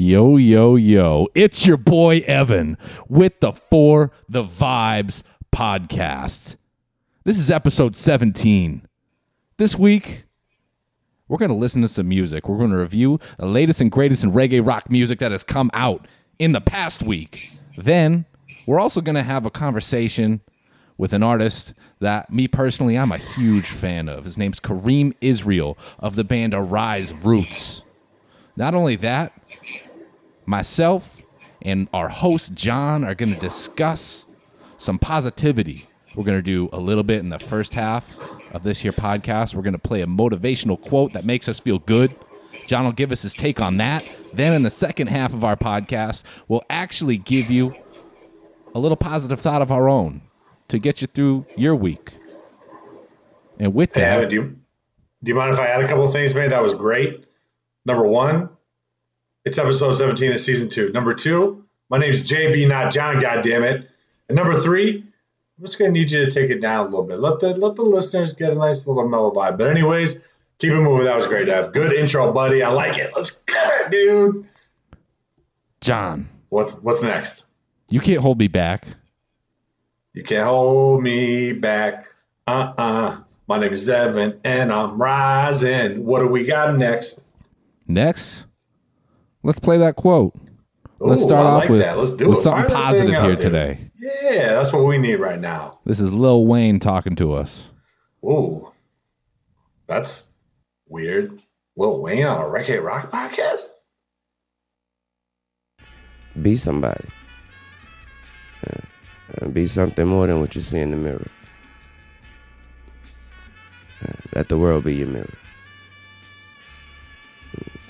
Yo, yo, yo. It's your boy Evan with the For the Vibes podcast. This is episode 17. This week, we're going to listen to some music. We're going to review the latest and greatest in reggae rock music that has come out in the past week. Then, we're also going to have a conversation with an artist that me personally I'm a huge fan of. His name's Kareem Israel of the band Arise Roots. Not only that, myself and our host John are going to discuss some positivity. We're going to do a little bit in the first half of this here podcast. We're going to play a motivational quote that makes us feel good. John will give us his take on that. Then in the second half of our podcast, we'll actually give you a little positive thought of our own to get you through your week. And with Hey, that, Evan, do you, do you mind if I add a couple of things, man? That was great. Number one, it's episode 17 of season two. Number two, my name is JB, not John, goddammit. And number three, I'm just gonna need you to take it down a little bit. Let the let the listeners get a nice little mellow vibe. But anyways, keep it moving. That was great, Ev. Good intro, buddy. I like it. Let's get it, dude. John, What's what's next? you can't hold me back. You can't hold me back. Uh-uh. My name is Evan and I'm rising. What do we got next? Next, let's play that quote. Let's start I off like with, that. Let's do with it. something Fire positive out, here today. Yeah, that's what we need right now. This is Lil Wayne talking to us. Ooh, that's weird. Lil Wayne on a reggae rock podcast? be somebody. Yeah. And be something more than what you see in the mirror. Yeah. Let the world be your mirror.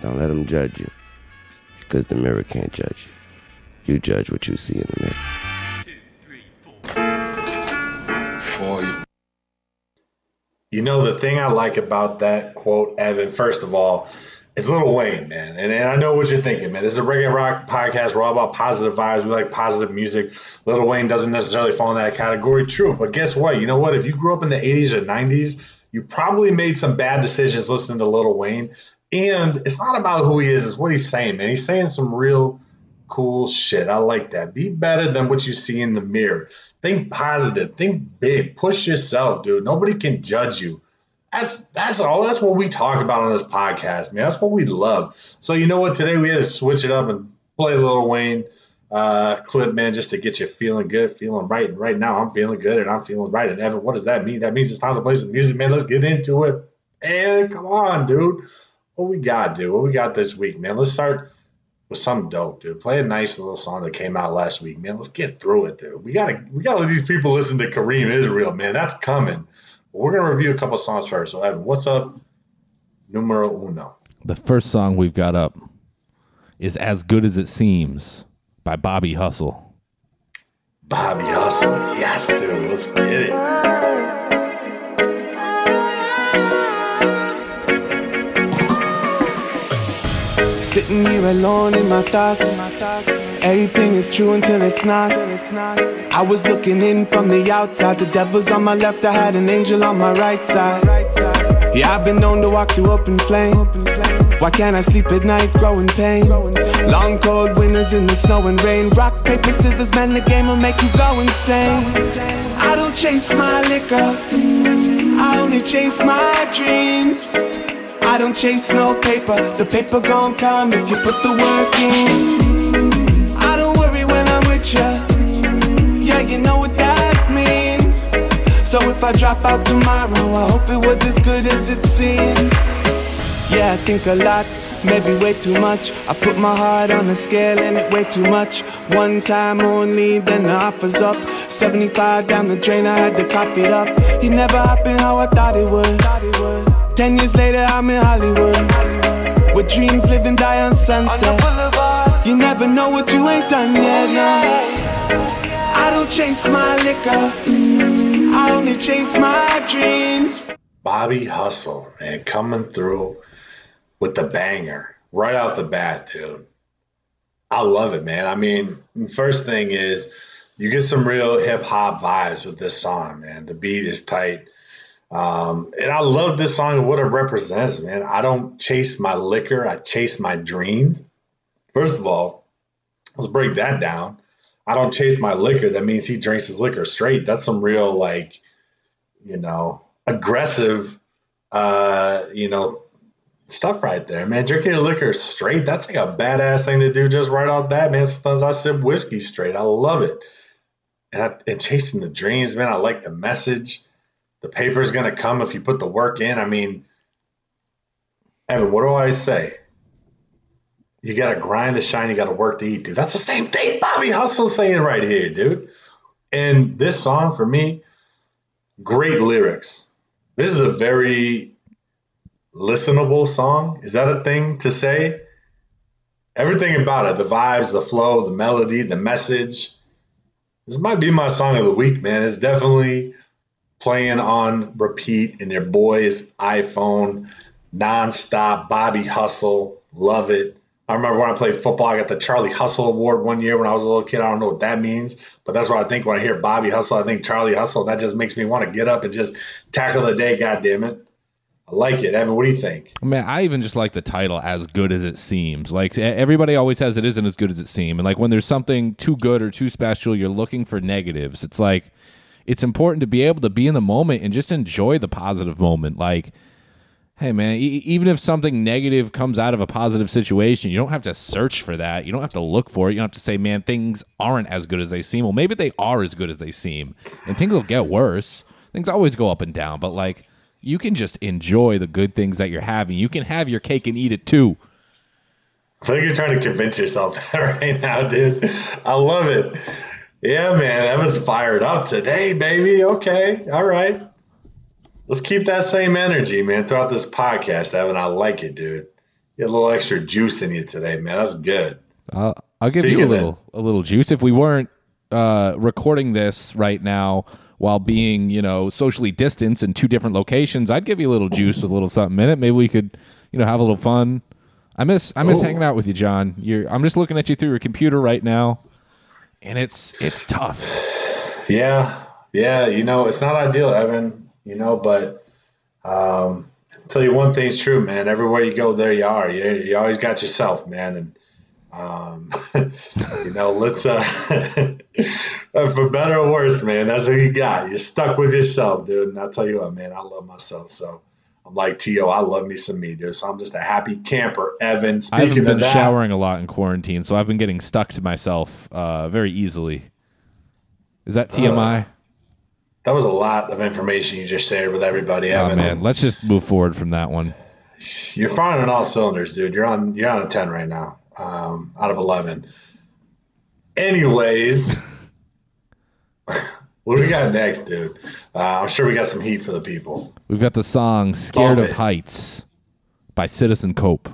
Don't let them judge you. Because the mirror can't judge you. You judge what you see in the mirror. for you. You know, the thing I like about that quote, Evan, first of all, is Lil Wayne, man. And, and I know what you're thinking, man. This is a reggae rock podcast. We're all about positive vibes. We like positive music. Lil Wayne doesn't necessarily fall in that category. True. But guess what? You know what? If you grew up in the 80s or 90s, you probably made some bad decisions listening to Lil Wayne. And it's not about who he is, it's what he's saying, man. He's saying some real cool shit. I like that. Be better than what you see in the mirror. Think positive. Think big. Push yourself, dude. Nobody can judge you. That's that's all. That's what we talk about on this podcast, man. That's what we love. So you know what? Today we had to switch it up and play a little Wayne uh, clip, man, just to get you feeling good, feeling right. And right now I'm feeling good and I'm feeling right. And Evan, what does that mean? That means it's time to play some music, man. Let's get into it. And come on, dude. What we got, dude? What we got this week, man? Let's start with something dope, dude. Play a nice little song that came out last week, man. Let's get through it, dude. We gotta we gotta let these people listen to Kareem Israel, man. That's coming. But we're gonna review a couple songs first. So Evan, what's up? Numero uno. The first song we've got up is As Good as It Seems by Bobby Hustle. Bobby Hustle. Yes, dude. Let's get it. Sitting here alone in my thoughts. Everything is true until it's not. I was looking in from the outside. The devil's on my left, I had an angel on my right side. Yeah, I've been known to walk through open flames. Why can't I sleep at night growing pains? Long cold winters in the snow and rain. Rock, paper, scissors, man, the game will make you go insane. I don't chase my liquor, I only chase my dreams. I don't chase no paper, the paper gon' come if you put the work in. I don't worry when I'm with ya, yeah, you know what that means. So if I drop out tomorrow, I hope it was as good as it seems. Yeah, I think a lot, maybe way too much. I put my heart on the scale and it way too much. One time only, then the offer's up. 75 down the drain, I had to cough it up. It never happened how I thought it would. Ten years later, I'm in Hollywood. With dreams live and die on sunset. You never know what you ain't done yet. No. I don't chase my liquor, I only chase my dreams. Bobby Hustle, man, coming through with the banger right off the bat, dude. I love it, man. I mean, first thing is you get some real hip hop vibes with this song, man. The beat is tight. Um, and I love this song and what it represents, man. I don't chase my liquor, I chase my dreams. First of all, let's break that down. I don't chase my liquor. That means he drinks his liquor straight. That's some real like, you know, aggressive, uh, you know, stuff right there, man. Drinking your liquor straight, that's like a badass thing to do just right off that, man. Sometimes I sip whiskey straight. I love it. And, I, and chasing the dreams, man, I like the message. The paper's going to come if you put the work in. I mean, Evan, what do I say? You got to grind to shine, you got to work to eat, dude. That's the same thing Bobby Hustle saying right here, dude. And this song for me, great lyrics. This is a very listenable song. Is that a thing to say? Everything about it, the vibes, the flow, the melody, the message. This might be my song of the week, man. It's definitely playing on repeat in your boy's iPhone nonstop. Bobby Hustle, love it. I remember when I played football, I got the Charlie Hustle Award one year when I was a little kid. I don't know what that means, but that's what I think when I hear Bobby Hustle. I think Charlie Hustle. That just makes me want to get up and just tackle the day. God damn it. I like it. Evan, what do you think? Man, I even just like the title "As Good as It Seems." Like everybody always says, it isn't as good as it seems. And like when there's something too good or too special, you're looking for negatives. It's like it's important to be able to be in the moment and just enjoy the positive moment. Like, hey man, e- even if something negative comes out of a positive situation, you don't have to search for that. You don't have to look for it. You don't have to say, man, things aren't as good as they seem. Well, maybe they are as good as they seem, and things will get worse. Things always go up and down, but like you can just enjoy the good things that you're having. You can have your cake and eat it too. I feel like you're trying to convince yourself that right now, dude. I love it. Yeah, man. Evan's fired up today, baby. Okay. All right. Let's keep that same energy, man, throughout this podcast, Evan. I like it, dude. You got a little extra juice in you today, man. That's good. Uh, I'll give you a little a little juice. If we weren't uh, recording this right now, while being, you know, socially distanced in two different locations, I'd give you a little juice with a little something in it. Maybe we could, you know, have a little fun. I miss I miss oh. hanging out with you, John. You're I'm just looking at you through your computer right now, and it's it's tough. Yeah, yeah. You know, it's not ideal, Evan. You know, but um, I'll tell you one thing's true, man. Everywhere you go, there you are. You, you always got yourself, man, and um, you know, let's uh, for better or worse, man. That's what you got. You're stuck with yourself, dude. And I'll tell you what, man. I love myself, so I'm like T.O. I love me some me, dude. So I'm just a happy camper. Evan, speaking I haven't been that, showering a lot in quarantine, so I've been getting stuck to myself uh, very easily. Is that TMI? Uh, that was a lot of information you just shared with everybody, oh, Evan. man, let's just move forward from that one. You're firing on all cylinders, dude. You're on. You're on a ten right now um, out of 11. Anyways, what do we got next, dude? Uh, I'm sure we got some heat for the people. We've got the song Scared of Heights by Citizen Cope.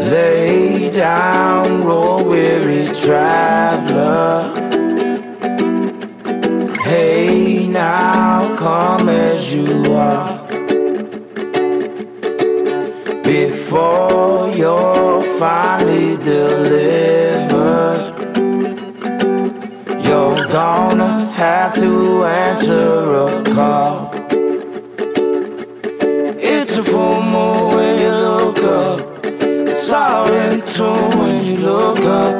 Lay down, roll weary traveler. Hey, now come as you are. Before you're finally delivered, you're gonna have to answer a call. It's a full moon when you look up, it's all in tune when you look up.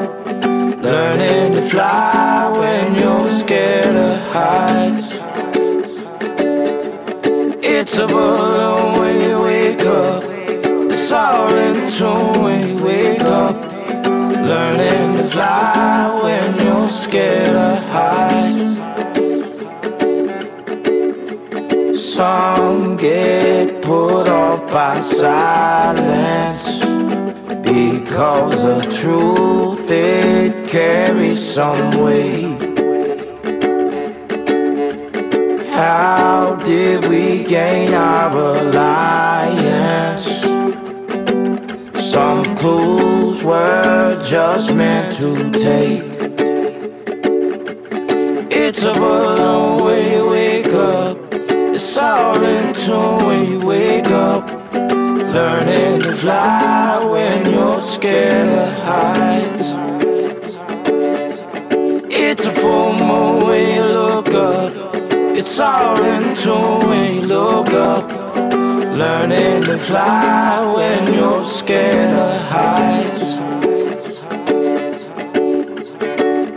Learning to fly when you're scared of heights. It's a balloon when you wake up. In tune you wake up. Learning to fly when you're scared of heights. Some get put off by silence because the truth it carries some weight. How did we gain our alliance? Some clues were just meant to take. It's a balloon when you wake up. It's all in tune when you wake up. Learning to fly when you're scared of heights. It's a full moon when you look up. It's all into when you look up. Learning to fly when you're scared of heights.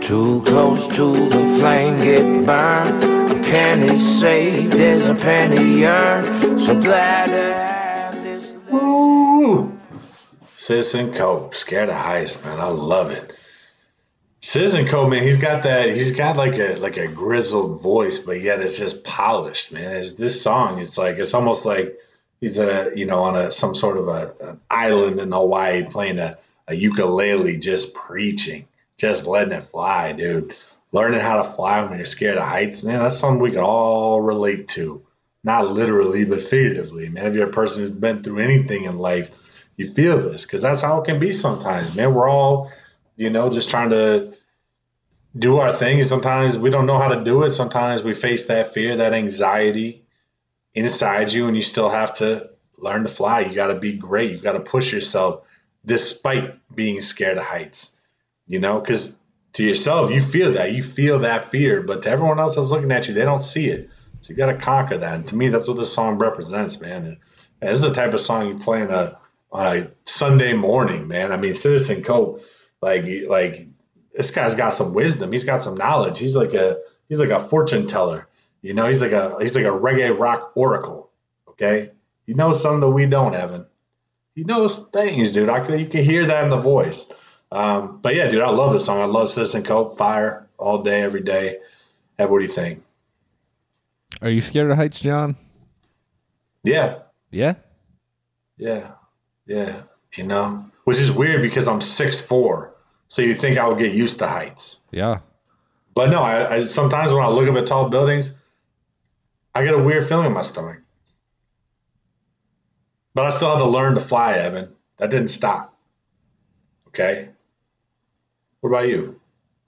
Too close to the flame, get burned. A penny saved, there's a penny earned. So glad to have this. Woo! Citizen Cope, scared of heights, man. I love it. Citizen Cope, man, he's got that. He's got like a like a grizzled voice, but yet it's just polished, man. It's this song. It's like it's almost like he's a you know on a some sort of a an island in Hawaii playing a, a ukulele, just preaching, just letting it fly, dude. Learning how to fly when you're scared of heights, man. That's something we can all relate to, not literally but figuratively, man. If you're a person who's been through anything in life, you feel this because that's how it can be sometimes, man. We're all you know, just trying to do our thing. Sometimes we don't know how to do it. Sometimes we face that fear, that anxiety inside you, and you still have to learn to fly. You got to be great. You got to push yourself despite being scared of heights, you know, because to yourself, you feel that. You feel that fear, but to everyone else that's looking at you, they don't see it. So you got to conquer that. And to me, that's what this song represents, man. And this is the type of song you play on a, on a Sunday morning, man. I mean, Citizen Cope like like this guy's got some wisdom. He's got some knowledge. He's like a he's like a fortune teller. You know, he's like a he's like a reggae rock oracle. Okay, he knows something that we don't, Evan. He knows things, dude. I can you can hear that in the voice. Um, but yeah, dude, I love this song. I love Citizen Cope, Fire all day, every day. Ev, what do you think? Are you scared of heights, John? Yeah, Yeah. yeah, yeah. You know, which is weird because I'm six four, so you think I would get used to heights. Yeah. But no, I, I sometimes when I look up at tall buildings, I get a weird feeling in my stomach. But I still had to learn to fly, Evan. That didn't stop. Okay. What about you?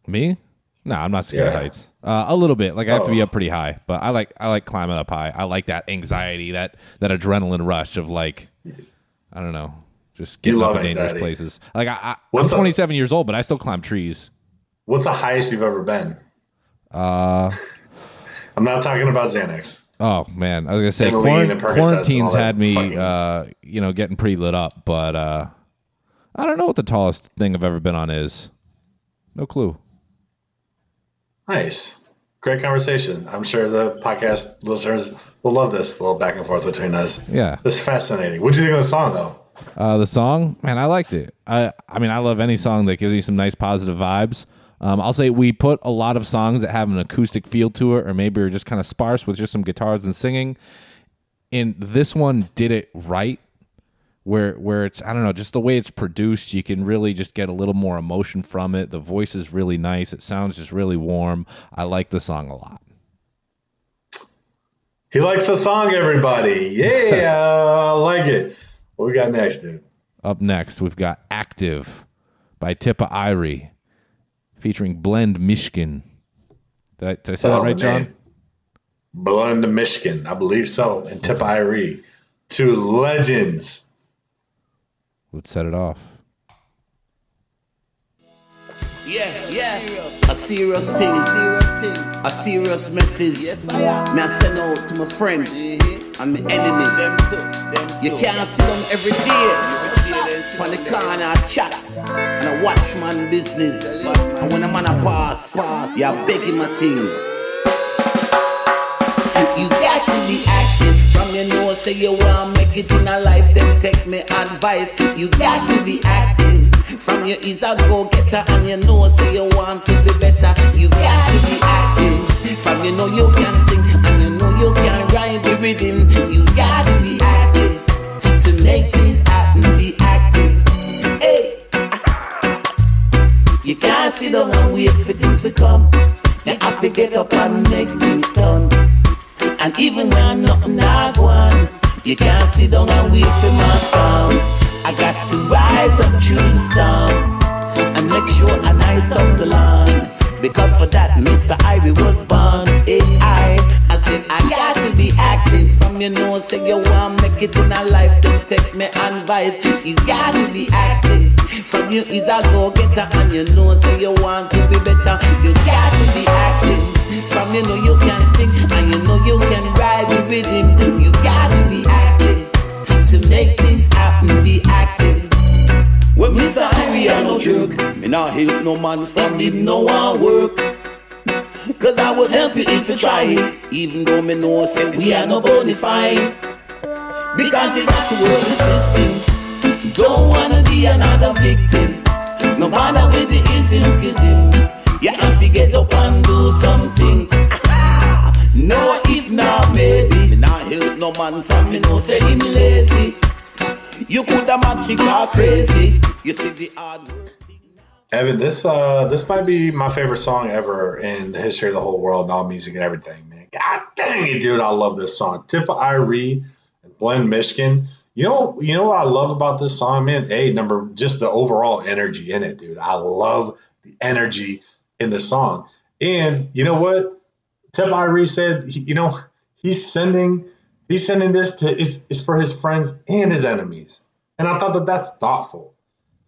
Me? No, I'm not scared of heights. Uh, a little bit. Like I have to be Oh. up pretty high, but I like I like climbing up high. I like that anxiety, that that adrenaline rush of like, I don't know, just getting up in dangerous places. Like I, I up? 27 years old, but I still climb trees. What's the highest you've ever been? Uh, I'm not talking about Xanax. oh man, I was gonna say quarant- and Percocets and all quarantine's had me, fucking- uh, you know, getting pretty lit up, but uh, I don't know what the tallest thing I've ever been on is. No clue. Nice. Great conversation. I'm sure the podcast listeners will love this little back and forth between us. Yeah. It's fascinating. What do you think of the song, though? Uh, the song, man, I liked it. I, I mean, I love any song that gives you some nice positive vibes. Um, I'll say we put a lot of songs that have an acoustic feel to it, or maybe are just kind of sparse with just some guitars and singing. And this one did it right, where where it's I don't know, just the way it's produced, you can really just get a little more emotion from it. The voice is really nice. It sounds just really warm. I like the song a lot. He likes the song, everybody. Yeah, I like it. What we got next, dude? Up next, we've got "Active" by Tippa Irie, featuring Blend Mishkin. Did I, did I say that right, John? Blend to Michigan, I believe so. And Tippa Irie. Two legends. Let's set it off. Yeah, yeah. A serious thing, serious thing. A serious message. Yes, I am. Me I send out to my friend and my mm-hmm. enemy. Them too. Them you can't see them every day. On the corner I chat and I watch man business. And when a man a pass, you're begging my thing. You, you got to be active from your nose, say you want make it in a life, then take me advice. You got to be active from your ears, I go getter, and you know, say you want to be better. You got to be active from you know you can sing, and you know you can ride the rhythm. You got to be active to make things happen. Be You can't sit down and wait for things to come. You have to get up and make things done. And even when nothing I want, you can't sit down and wait for my storm. I got to rise up through the storm and make sure I nice up the lawn. Because for that, Mr. Ivy was born. Hey, I, said, I got to be active from your nose. Say you want make it in a life, then take me advice. You got to be active from your ears. I go getter and you know, say you want to be better. You got to be active From you know you can sing and you know you can ride the rhythm. You got to be active to make things happen. Be active. When Mr. Irie, I no jerk. Me not help no man from need no one work. Cause I will help you if you try it. Even though me know say we are no bonafide. Because you got to work the system. Don't wanna be another victim. No matter with the ism schism. You have to get up and do something. no, if not, maybe. Me not help no man from me, no say him lazy. You could have or crazy. You see the hard. Evan, this uh this might be my favorite song ever in the history of the whole world, and all music and everything, man. God dang it, dude, I love this song. Tippa Irie and Blend Michigan. You know, you know what I love about this song, man? A number just the overall energy in it, dude. I love the energy in the song. And you know what? Tippa Irie said, he, you know, he's sending he's sending this to is is for his friends and his enemies. And I thought that that's thoughtful.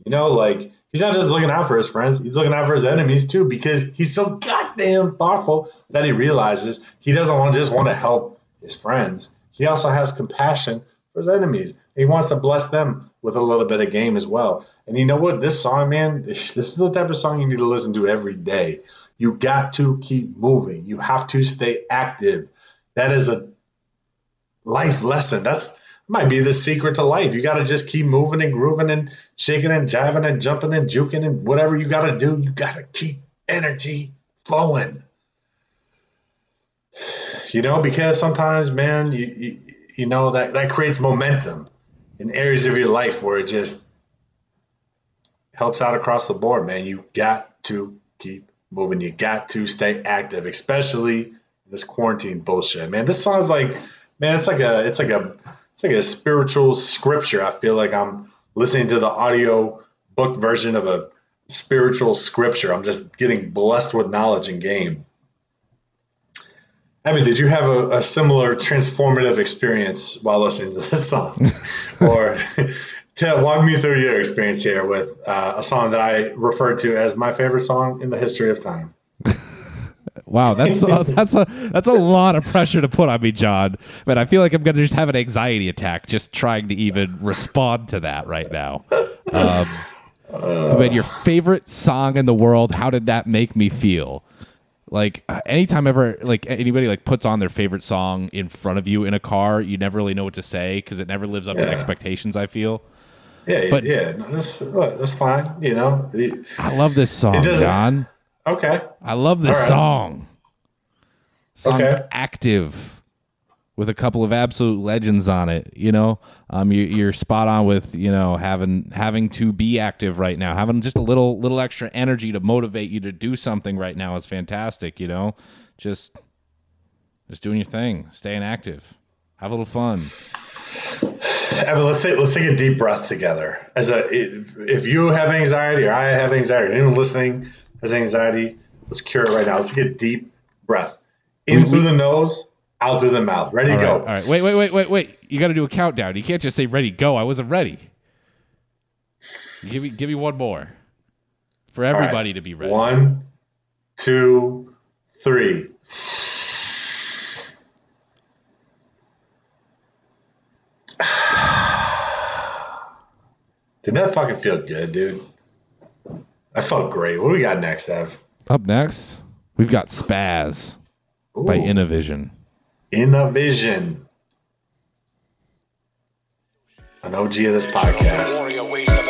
You know, like he's not just looking out for his friends, he's looking out for his enemies too, because he's so goddamn thoughtful that he realizes he doesn't want just want to help his friends. He also has compassion for his enemies. He wants to bless them with a little bit of game as well. And you know what? This song, man, this, is the type of song you need to listen to every day. You got to keep moving. You have to stay active. That is a life lesson. That's might be the secret to life. You got to just keep moving and grooving and shaking and jiving and jumping and juking and whatever you got to do. You got to keep energy flowing. You know, because sometimes, man, you you know that that creates momentum in areas of your life where it just helps out across the board, man. You got to keep moving. You got to stay active, especially this quarantine bullshit, man. This sounds like, man, it's like a, it's like a, it's like a spiritual scripture. I feel like I'm listening to the audio book version of a spiritual scripture. I'm just getting blessed with knowledge and game. Evan, did you have a, a similar transformative experience while listening to this song? or tell, walk me through your experience here with uh, a song that I refer to as my favorite song in the history of time. Wow, that's a, that's a that's a lot of pressure to put on me, John. But I feel like I'm gonna just have an anxiety attack just trying to even respond to that right now. Um, but your favorite song in the world? How did that make me feel? Like uh, anytime ever like anybody like puts on their favorite song in front of you in a car, you never really know what to say because it never lives up to expectations. I feel. Yeah, But- yeah, no, that's that's fine. You know, I love this song, John. okay, I love this right. song. Song Okay. active with a couple of absolute legends on it. You know, um, you, you're spot on with you know having having to be active right now, having just a little little extra energy to motivate you to do something right now is fantastic. You know, just just doing your thing, staying active, have a little fun. Evan, let's take let's take a deep breath together. As a if, if you have anxiety or I have anxiety, anyone listening has anxiety, let's cure it right now. Let's take a deep breath in through the nose, out through the mouth. Ready, All right, go. all right. Wait, wait, wait, wait, wait. You got to do a countdown. You can't just say ready, go. I wasn't ready. Give me, give me one more for All right. everybody to be ready. One, two, three. Did that fucking feel good, dude? I felt great. What do we got next, Ev? Up next, we've got Spaz by Ooh. Innovision. Innovision. An OG of this podcast.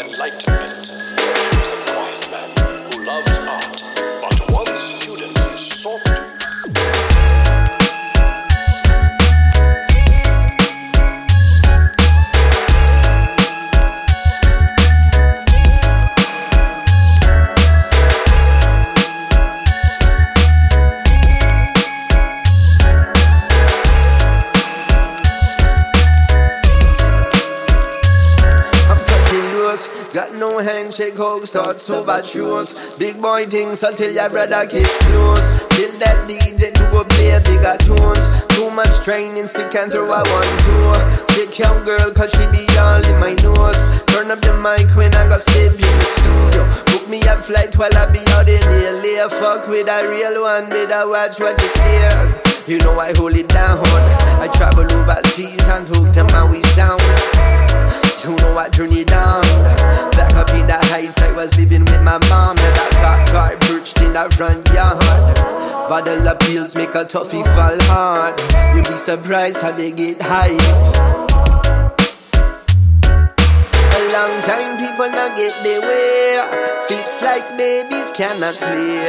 Thoughts over shoes. Big boy things until your brother kiss close. Till that DJ to go play bigger tunes. Too much training, stick and throw a one two. Take young girl, cause she be all in my nose. Turn up the mic when I got step in the studio. Book me up flight while I be out in the LA. Fuck with a real one, better watch what you say. You know I hold it down. I travel overseas and hook them my way down. You know I turn it down. Back up in the heights, I was living with my mom. And I got car perched in the front yard. Bottle of pills make a toughie fall hard. You'll be surprised how they get high. A long time people not get their way. Fits like babies cannot play.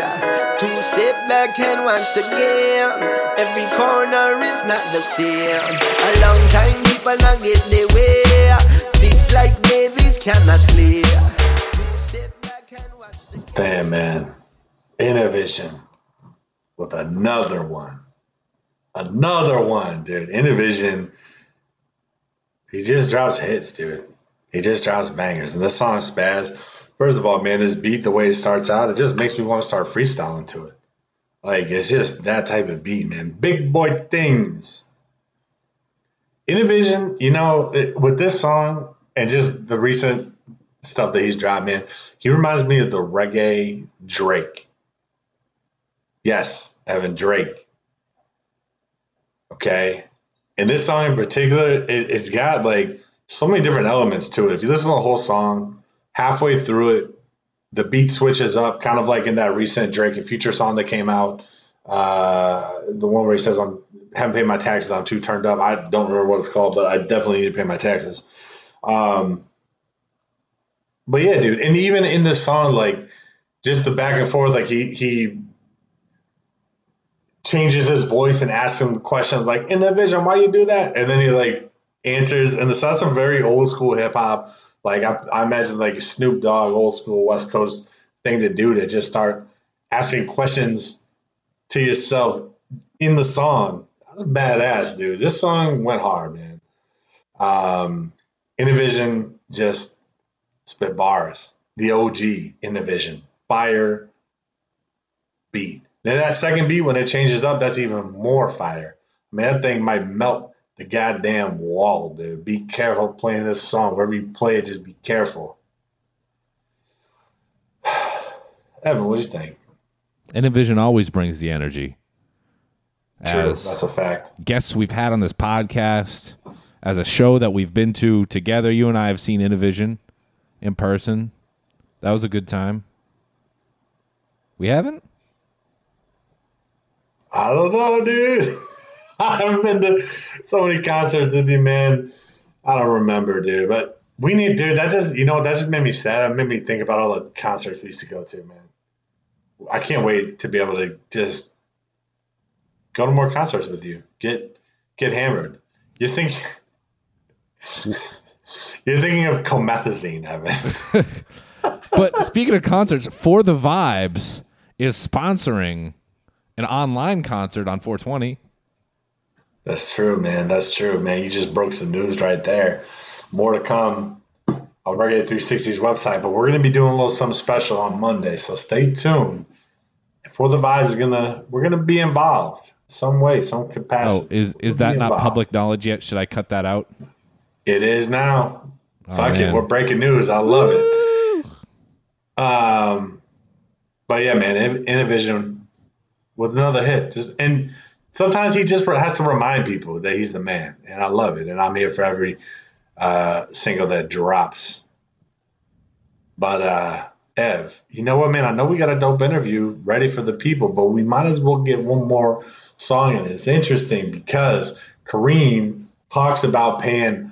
Two step back and watch the game. Every corner is not the same. A long time people not get their way. Like babies cannot watch. Damn, man. Innovision with another one. Another one, dude. Innovision. He just drops hits, dude. He just drops bangers. And this song, Spaz, first of all, man, this beat, the way it starts out, it just makes me want to start freestyling to it. Like, it's just that type of beat, man. Big boy things. Innovision, you know, it- with this song and just the recent stuff that he's dropped, man, he reminds me of the reggae Drake. Yes, Evan Drake. Okay. And this song in particular, it, it's got like so many different elements to it. If you listen to the whole song, halfway through it, the beat switches up, kind of like in that recent Drake and Future song that came out. Uh, the one where he says, "I'm haven't paid my taxes. I'm too turned up." I don't remember what it's called, but I definitely need to pay my taxes. Um, but yeah, dude, and even in this song, like just the back and forth, like he he changes his voice and asks him questions like in the vision, why you do that? And then he like answers, and it's that's some very old school hip hop. Like I, I imagine like Snoop Dogg, old school West Coast thing to do to just start asking questions to yourself in the song. That's badass, dude. This song went hard, man. Um, Innovision just spit bars. The OG Innovision, fire beat. Then that second beat, when it changes up, that's even more fire. I Man, that thing might melt the goddamn wall, dude. Be careful playing this song. Wherever you play it, just be careful. Evan, what do you think? Innovision always brings the energy. True, that's a fact. guests we've had on this podcast, as a show that we've been to together, you and I have seen Innovision in person. That was a good time. We haven't? I don't know, dude. I haven't been to so many concerts with you, man. I don't remember, dude. But we need, dude. That just, you know, that just made me sad. It made me think about all the concerts we used to go to, man. I can't wait to be able to just go to more concerts with you. Get get hammered. You think you're thinking of comethazine, Evan? But speaking of concerts, For the Vibes is sponsoring an online concert on 420. That's true, man. That's true, man. You just broke some news right there. More to come on Reggae 360's website, but we're going to be doing a little something special on Monday, so stay tuned. For the vibes, is gonna we're gonna be involved some way, some capacity. Oh, is is We'll that not involved. public knowledge yet? Should I cut that out? It is now. Oh, Fuck man. it, we're breaking news. I love it. Um, but yeah, man, In- Innovision with another hit. Just and sometimes he just has to remind people that he's the man, and I love it. And I'm here for every uh, single that drops. But uh, Ev, you know what, man? I know we got a dope interview ready for the people, but we might as well get one more song in. It's interesting because Kareem talks about paying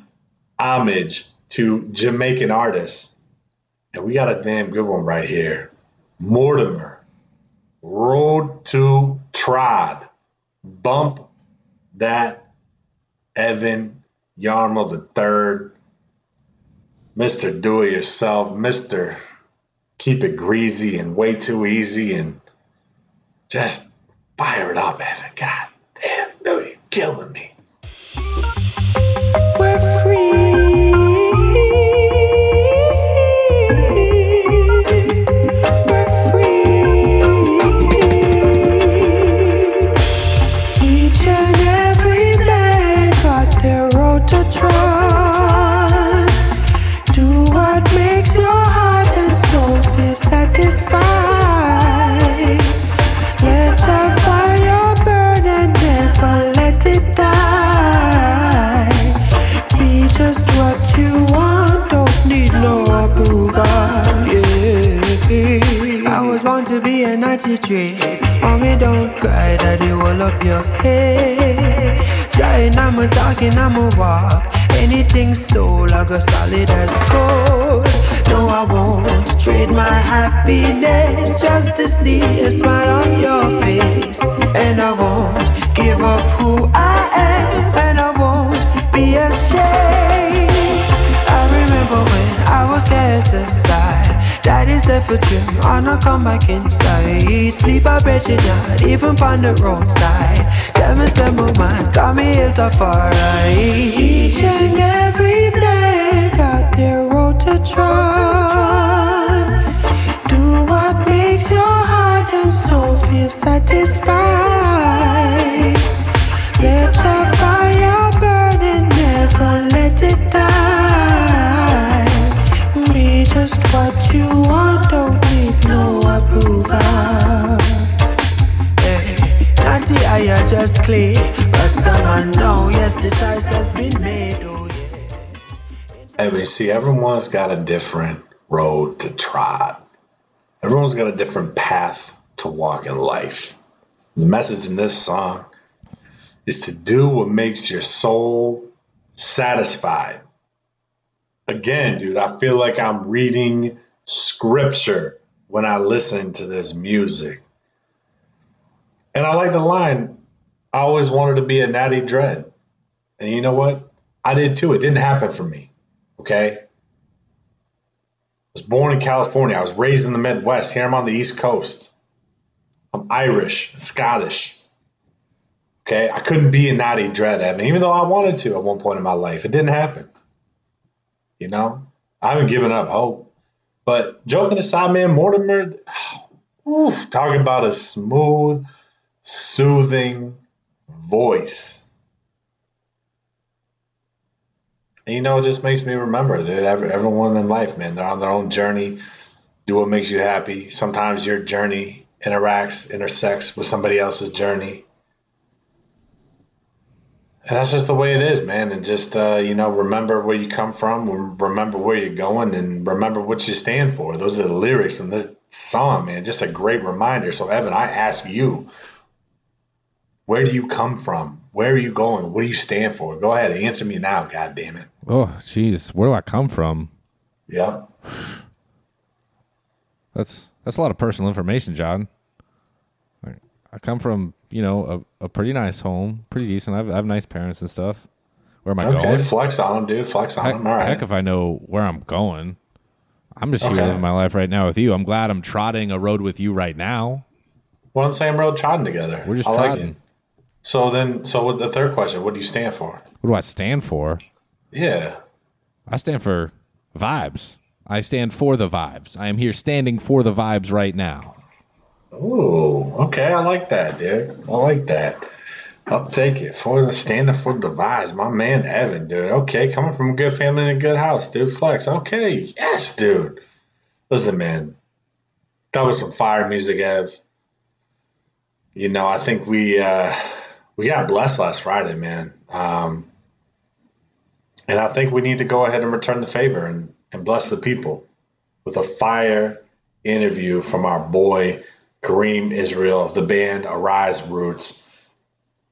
homage to Jamaican artists. And we got a damn good one right here. Mortimer. Road to Trod. Bump that Evan Yarmo the third. Mr. Do It Yourself. Mr. Keep It Greasy and Way Too Easy and just fire it up, Evan. God damn, dude, you're killing me. trade. Mommy, don't cry, daddy, roll up your head. Trying, I'm a talking, I'm a walk. Anything so like a solid as gold. No, I won't trade my happiness just to see a smile on your face. And I won't give up who I am, and I won't be ashamed. I remember when I was there, aside. Daddy said for gym, on a come back inside. Sleep I bet you not, even on the roadside. Tell me some oh more man, got me hit off alright. Each and every day, got their road to try. Do what makes your heart and soul feel satisfied. Been made. Oh, see, everyone's got a different road to trot. Everyone's got a different path to walk in life. The message in this song is to do what makes your soul satisfied. Again, dude, I feel like I'm reading scripture when I listen to this music. And I like the line, I always wanted to be a natty dread. And you know what? I did too. It didn't happen for me. Okay. I was born in California. I was raised in the Midwest. Here I'm on the East Coast. I'm Irish, Scottish. Okay. I couldn't be a natty dread, Evan, even though I wanted to at one point in my life. It didn't happen. You know, I haven't given up hope. But joking aside, man, Mortimer, oof, talking about a smooth, soothing voice. And you know, it just makes me remember that every, everyone in life, man, they're on their own journey. Do what makes you happy. Sometimes your journey interacts, intersects with somebody else's journey. And that's just the way it is, man. And just, uh, you know, remember where you come from, remember where you're going, and remember what you stand for. Those are the lyrics from this song, man. Just a great reminder. So, Evan, I ask you, where do you come from? Where are you going? What do you stand for? Go ahead, answer me now, God damn it. Oh, jeez, where do I come from? Yeah. That's that's a lot of personal information, John. I come from you know a, a pretty nice home, pretty decent. I have, I have nice parents and stuff. Where am I Okay, going? flex on them, dude. Flex on Heck, them. All right. heck if I know where I'm going. I'm just here living my life right now with you. I'm glad I'm trotting a road with you right now. We're on the same road, trotting together. We're just I like trotting. it. So then, so with the third question, what do you stand for? What do I stand for? Yeah. I stand for vibes. I stand for the vibes. I am here standing for the vibes right now. Ooh, okay. I like that, dude. I like that. I'll take it for the standing for the vibes. My man Evan, dude. Okay, coming from a good family and a good house, dude. Flex. Okay, yes, dude. Listen, man. That was some fire music, Ev. You know, I think we uh we got blessed last Friday, man. Um and I think we need to go ahead and return the favor and, and bless the people with a fire interview from our boy Kareem Israel the band Arise Roots.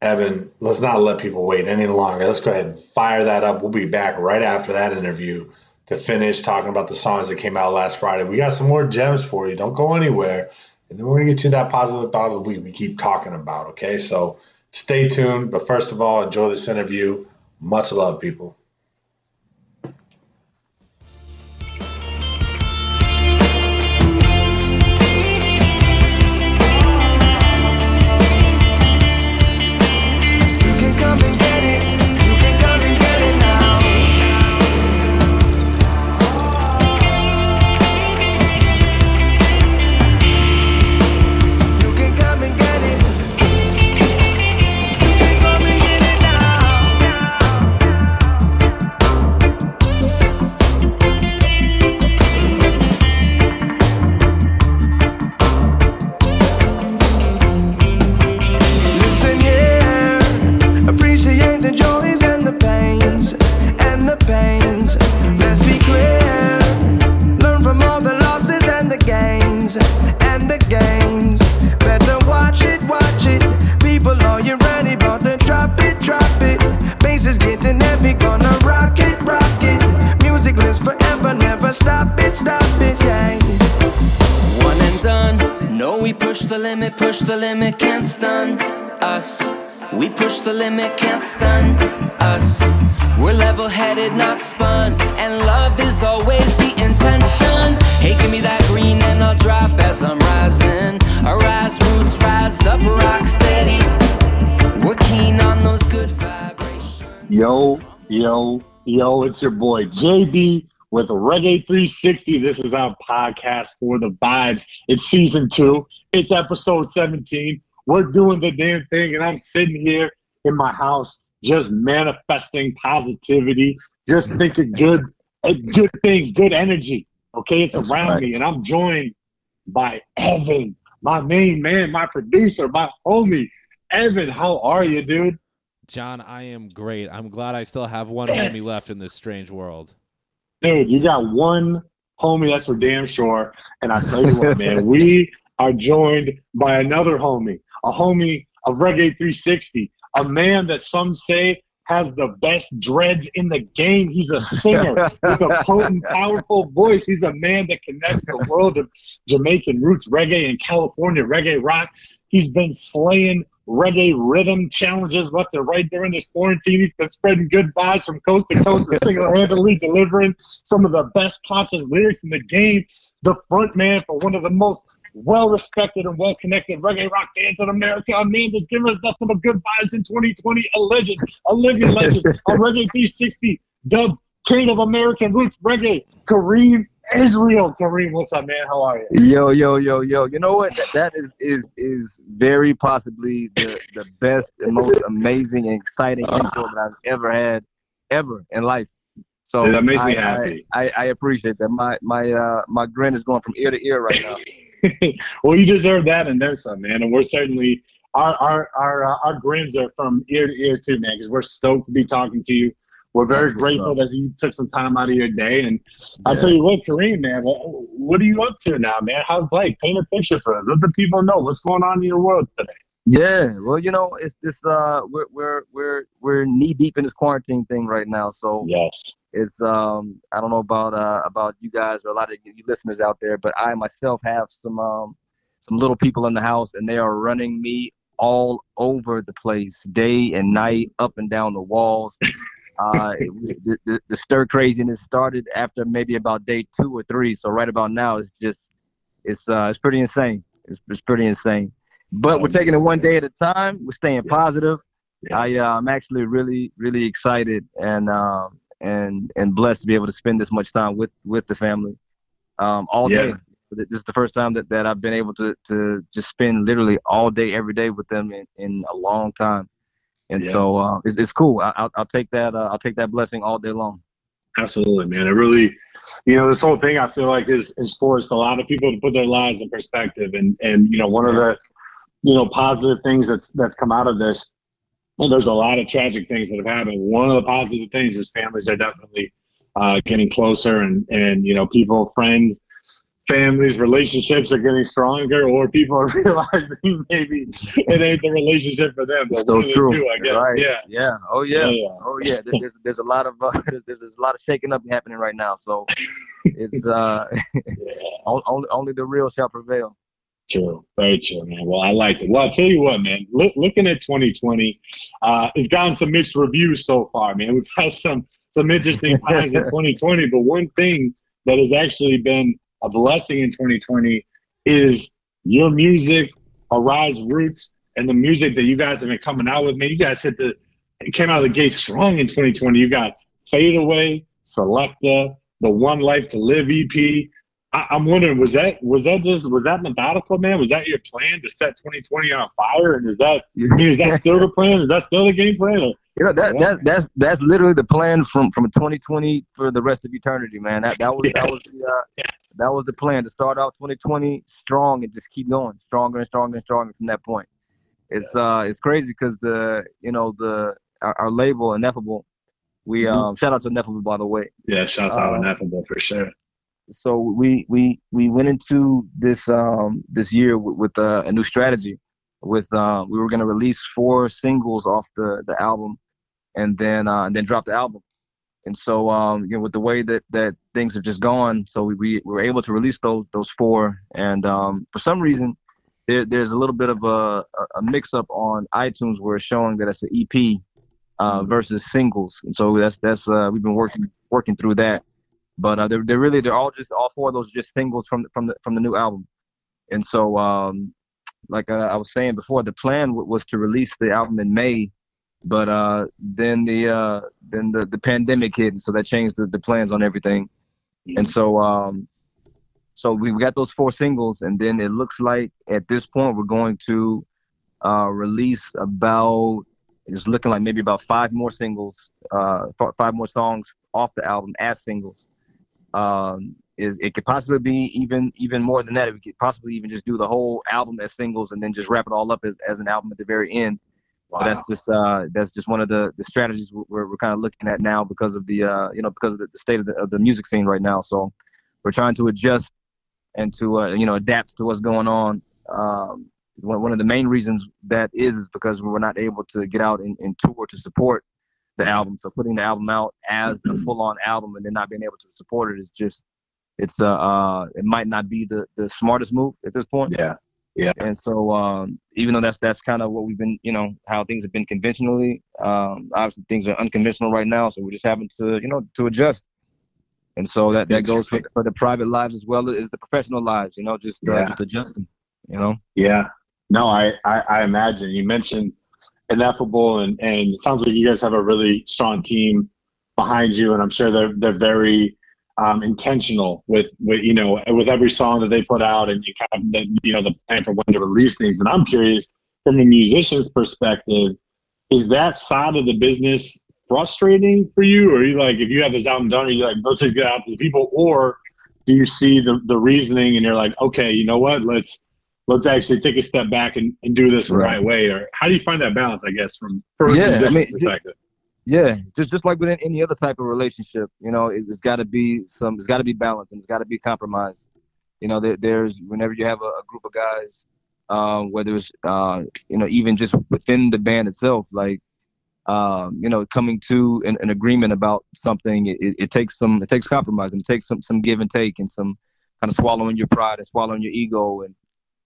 Evan, let's not let people wait any longer. Let's go ahead and fire that up. We'll be back right after that interview to finish talking about the songs that came out last Friday. We got some more gems for you. Don't go anywhere. And then we're going to get to that positive thought of the week we keep talking about. Okay. So stay tuned. But first of all, enjoy this interview. Much love, people. Yo, yo, it's your boy JB with Reggae 360. This is our podcast for the vibes. It's season two, it's episode 17. We're doing the damn thing, and I'm sitting here in my house just manifesting positivity, just thinking good, uh, good things, good energy. Okay, it's That's around right. me, and I'm joined by Evan, my main man, my producer, my homie. Evan, how are you, dude? John, I am great. I'm glad I still have one Yes. homie left in this strange world. Dude, you got one homie, that's for damn sure. And I tell you what, man, we are joined by another homie, a homie of Reggae 360, a man that some say has the best dreads in the game. He's a singer with a potent, powerful voice. He's a man that connects the world of Jamaican roots reggae and California reggae rock. He's been slaying reggae rhythm challenges left and right during this quarantine. He's been spreading good vibes from coast to coast and single-handedly delivering some of the best conscious lyrics in the game. The front man for one of the most well-respected and well-connected reggae rock bands in America. A man that's given us nothing but good vibes in 2020. A legend, a living legend. a Reggae 360 dubbed King of American Roots Reggae. Kareem Israel. Kareem, what's up, man? How are you? Yo, yo, yo, yo. You know what? That, that is is is very possibly the, the best and most amazing and exciting intro that I've ever had ever in life. So That makes me happy. I, I, I appreciate that. My my uh my grin is going from ear to ear right now. well, you deserve that and then some, man. And we're certainly our our our uh, our grins are from ear to ear too, man. Because we're stoked to be talking to you. We're very That's grateful that you took some time out of your day. And I'll tell you what, Kareem, man, what, what are you up to now, man? How's life? Paint a picture for us. Let the people know what's going on in your world today. Yeah, well, you know, it's this uh we're we're we're we're knee deep in this quarantine thing right now. So Yes. it's um I don't know about uh about you guys or a lot of you listeners out there, but I myself have some um some little people in the house and they are running me all over the place, day and night, up and down the walls. Uh, the, the, the stir craziness started after maybe about day two or three. So right about now, it's just it's uh it's pretty insane. It's it's pretty insane. But we're taking it one day at a time. We're staying positive. I uh, I'm actually really really excited and um and and blessed to be able to spend this much time with with the family um all Yeah. day. This is the first time that, that I've been able to to just spend literally all day every day with them in, in a long time, and Yeah. so uh, it's it's cool. I, I'll I'll take that uh, I'll take that blessing all day long. Absolutely, man. It really, you know, this whole thing I feel like is is forced a lot of people to put their lives in perspective, and and you know, one of the, you know, positive things that's that's come out of this, and there's a lot of tragic things that have happened. One of the positive things is families are definitely uh, getting closer, and and you know, people, friends, families, relationships are getting stronger, or people are realizing maybe it ain't the relationship for them. But So one of the true. two, I guess. Right. Yeah. Yeah. Oh yeah. Yeah, yeah. Oh yeah. There's there's a lot of uh, there's, there's a lot of shaking up happening right now. So it's uh on- only only the real shall prevail. True, very true, man. Well, I like it. Well, I'll tell you what, man. Look, looking at 2020, uh, it's gotten some mixed reviews so far, man. We've had some some interesting times in 2020, but one thing that has actually been a blessing in 2020 is your music, Arise Roots, and the music that you guys have been coming out with. Man, you guys hit the came out of the gate strong in 2020. You got Fade Away, Selecta, the One Life to Live EP. I, I'm wondering, was that was that just was that methodical, man? Was that your plan to set 2020 on fire? And is that I mean, is that still the plan? Is that still the game plan? Or- You know that, that that's that's literally the plan from from 2020 for the rest of eternity, man. That that was that was the uh, that was the plan to start out 2020 strong and just keep going stronger and stronger and stronger from that point. It's uh it's crazy because the you know the our, our label Ineffable, we Mhm. um shout out to Ineffable by the way. Yeah, shout out Uh, ineffable for sure. So we we we went into this um this year with, with uh, a new strategy. With uh, we were gonna release four singles off the the album and then uh, and then drop the album. And so, um, you know, with the way that that things have just gone, so we, we were able to release those those four. And um, for some reason, there, there's a little bit of a, a mix up on iTunes where it's showing that it's an EP uh, versus singles. And so that's that's uh, we've been working working through that. But uh, they're, they're really they're all just all four of those are just singles from the, from the from the new album. And so, um, like uh, I was saying before, the plan w- was to release the album in May but uh, then the uh, then the, the pandemic hit, so that changed the, the plans on everything. And so um, so we got those four singles, and then it looks like at this point we're going to uh, release about it's looking like maybe about five more singles, uh, five more songs off the album as singles. Um, is it could possibly be even even more than that. We could possibly even just do the whole album as singles and then just wrap it all up as, as an album at the very end. Wow. But that's just uh, that's just one of the, the strategies we're, we're kind of looking at now because of the uh, you know because of the, state of the, of the music scene right now. So we're trying to adjust and to uh, you know adapt to what's going on. Um, one, one of the main reasons that is is because we were not able to get out and, and tour to support the album. So putting the album out as the full on album and then not being able to support it is just it's uh, uh it might not be the the smartest move at this point. Yeah. Yeah. And so, um, even though that's that's kind of what we've been, you know, how things have been conventionally, um, obviously things are unconventional right now. So we're just having to, you know, to adjust. And so that, that goes for, for the private lives as well as the professional lives. You know, just uh, Yeah. just adjusting. You know. Yeah. No, I, I, I imagine you mentioned ineffable and, and it sounds like you guys have a really strong team behind you and I'm sure they're they're very um, intentional with, with you know with every song that they put out and you kind of the, you know the plan for when to release things. And I'm curious from a musician's perspective is that side of the business frustrating for you? Or are you like if you have this album done are you like let's just get out to the people? Or do you see the, the reasoning and you're like okay you know what? Let's let's actually take a step back and, and do this the Right. right way. Or how do you find that balance i guess from from a Yeah, I musician's mean, perspective Yeah, just just like within any other type of relationship, you know, it, it's got to be some, it's got to be balanced and it's got to be compromised. You know, there, there's whenever you have a, a group of guys, um, whether it's uh, you know, even just within the band itself, like, um, you know, coming to an, an agreement about something, it, it takes some, it takes compromise and it takes some some give and take and some kind of swallowing your pride and swallowing your ego and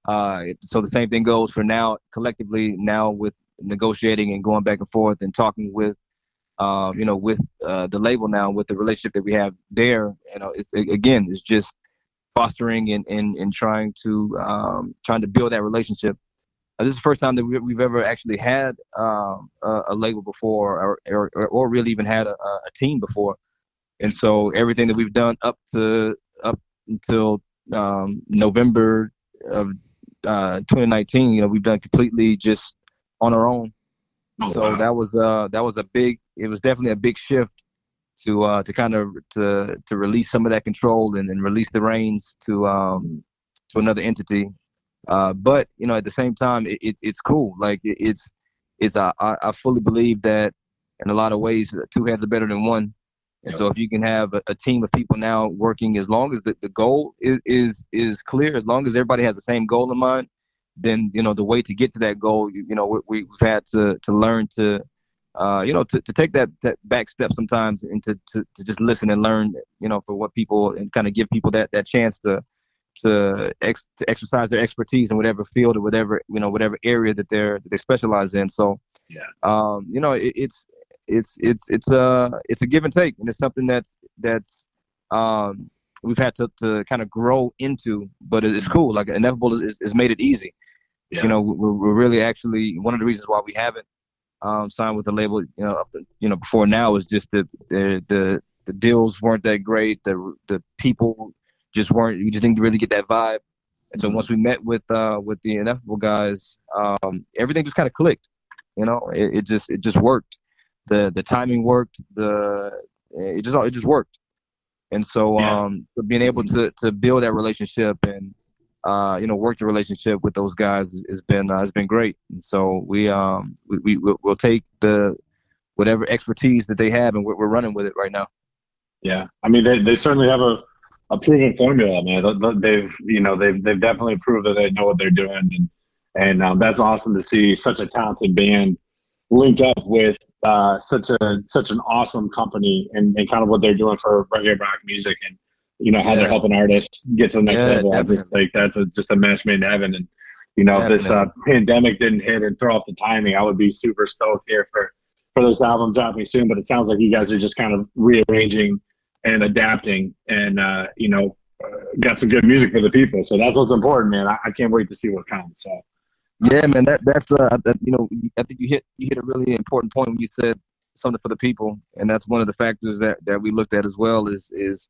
uh, it- so the same thing goes for now collectively now with negotiating and going back and forth and talking with um, you know, with uh, the label now, with the relationship that we have there, you know, it's, again, it's just fostering and, and, and trying to um, trying to build that relationship. Uh, this is the first time that we, we've ever actually had um, a, a label before, or, or, or really even had a, a team before. And so everything that we've done up to up until um, November of uh, 2019, you know, we've done completely just on our own so that was uh that was a big it was definitely a big shift to uh to kind of to to release some of that control and, and release the reins to um to another entity. Uh but you know at the same time it, it it's cool. Like it, it's it's uh, I, I fully believe that in a lot of ways two hands are better than one. And so if you can have a, a team of people now working as long as the, the goal is, is is clear as long as everybody has the same goal in mind then you know the way to get to that goal you, you know we, we've had to to learn to uh, you know to, to take that, that back step sometimes and to, to, to just listen and learn you know for what people and kind of give people that that chance to to ex, to exercise their expertise in whatever field or whatever you know whatever area that they're that they specialize in. So yeah. um you know it, it's it's it's it's a it's a give and take and it's something that that's um we've had to, to kind of grow into but it's cool. Like ineffable is, is, is made it easy. Yeah. you know we're, we're really actually one of the reasons why we haven't um, signed with the label you know up, you know before now was just that the the the deals weren't that great. The the people just weren't you just didn't really get that vibe. And so once we met with uh with the ineffable guys um everything just kind of clicked you know? It, it just it just worked. The the timing worked. The it just it just worked. And so Yeah. um so being able to to build that relationship and uh you know work the relationship with those guys has, been uh, has been great. And so we um we, we we'll we'll take the whatever expertise that they have and we're, we're running with it right now. Yeah, I mean they, they certainly have a, a proven formula, man. They- they- They've you know they've they've definitely proved that they know what they're doing, and and um, that's awesome to see such a talented band link up with uh, such a such an awesome company and, and kind of what they're doing for reggae rock music. And you know how they're helping artists get to the next Yeah, level. I just like that's a, just a match made in heaven. And you know, if this uh, pandemic didn't hit and throw off the timing, I would be super stoked here for for this album dropping soon. But it sounds like you guys are just kind of rearranging and adapting, and uh, you know, uh, got some good music for the people. So that's what's important, man. I, I can't wait to see what comes. So. Yeah, man, that that's uh, that, you know, I think you hit you hit a really important point when you said something for the people, and that's one of the factors that that we looked at as well. Is is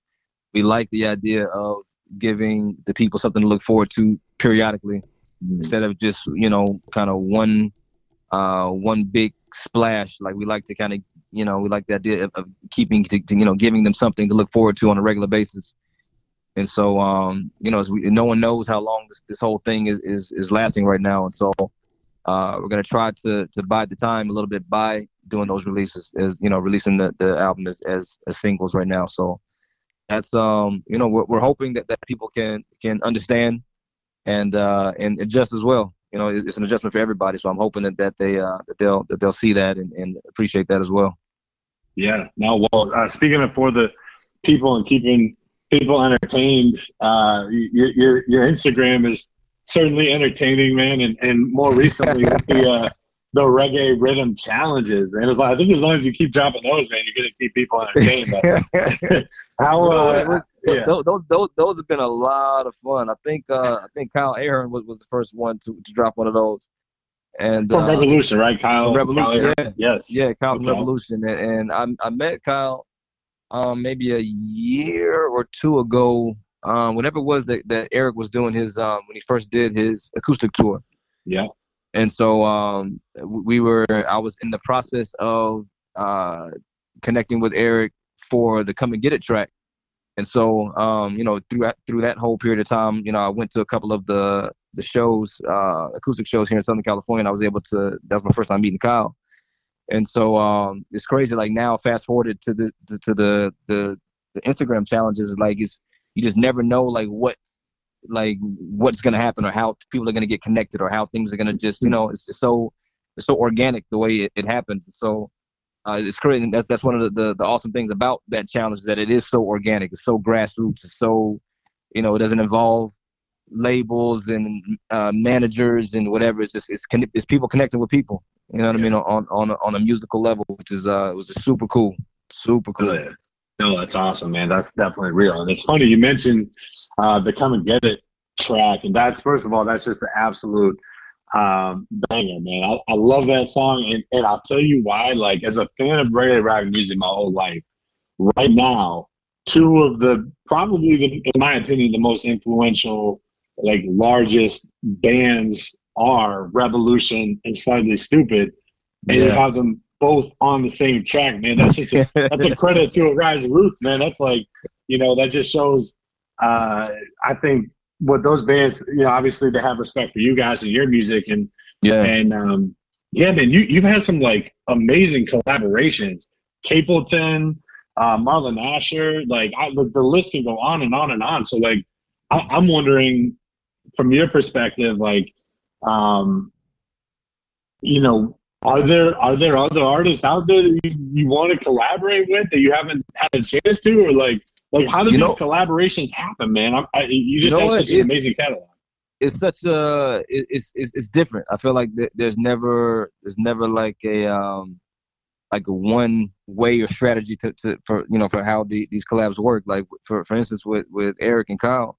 we like the idea of giving the people something to look forward to periodically, instead of just you know kind of one uh one big splash. Like we like to kind of you know we like the idea of, of keeping to, to, you know giving them something to look forward to on a regular basis. And so, um, you know, as we, no one knows how long this, this whole thing is, is, is lasting right now. And so, uh, we're going to try to, to bide the time a little bit by doing those releases as, you know, releasing the, the album as, as, as singles right now. So that's, um, you know, we're, we're hoping that, that people can, can understand and, uh, and adjust as well. You know, it's, it's an adjustment for everybody. So I'm hoping that, that they, uh, that they'll, that they'll see that and, and appreciate that as well. Yeah. No. Well, uh, speaking of for the people and keeping people entertained, uh, your your your Instagram is certainly entertaining, man. And and more recently with the uh, the reggae rhythm challenges, man. It's like I think as long as you keep dropping those, man, you're gonna keep people entertained. How? Uh, was- yeah. those, those, those, those have been a lot of fun. I think uh, I think Kyle Ahern was, was the first one to, to drop one of those. And From uh, Rebelution, right, Kyle? Rebelution, Kyle yeah. Yes. Yeah, Kyle Okay. Rebelution, and, and I I met Kyle um maybe a year or two ago. Um, whenever it was that, that Eric was doing his um when he first did his acoustic tour. Yeah. And so um we were I was in the process of uh connecting with Eric for the Come and Get It track. And so, um, you know, through through that whole period of time, you know, I went to a couple of the the shows, uh, acoustic shows here in Southern California. And I was able to. That was my first time meeting Kyle. And so um, it's crazy. Like now, fast forwarded to the to the, the the Instagram challenges. Like it's you just never know like what like what's gonna happen or how people are gonna get connected or how things are gonna just you know it's, it's so it's so organic the way it, it happens. So uh, it's crazy. That's that's one of the, the the awesome things about that challenge is that it is so organic. It's so grassroots. It's so you know it doesn't involve labels and uh, managers and whatever. It's just it's it's people connecting with people. You know what I mean on on a, on a musical level, which is uh it was just super cool, super cool. Yeah. No, that's awesome, man. That's definitely real. And it's funny you mentioned uh, the "Come and Get It" track, and that's first of all, that's just an absolute um, banger, man. I, I love that song, and, and I'll tell you why. Like, as a fan of reggae rock music my whole life, right now, two of the probably, the, in my opinion, the most influential, like largest bands are Rebelution and Slightly Stoopid, and you Yeah. have them both on the same track, man. That's just a, that's a credit to a Rise of Roots, man. That's like, you know, that just shows. Uh, I think what those bands, you know, obviously they have respect for you guys and your music, and Yeah. and um, yeah, man, you you've had some like amazing collaborations. Capleton, uh, Marlon Asher, like I, the, the list can go on and on and on. So like, I, I'm wondering from your perspective, like, um, you know, are there are there other artists out there that you, you want to collaborate with that you haven't had a chance to, or like like how do You these know- collaborations happen, man? I, I, you just know have such an amazing catalog. it's such a it's it's it's different. I feel like th- there's never there's never like a um like a one way or strategy to, to for you know for how the, these collabs work. Like for for instance with with Eric and Kyle,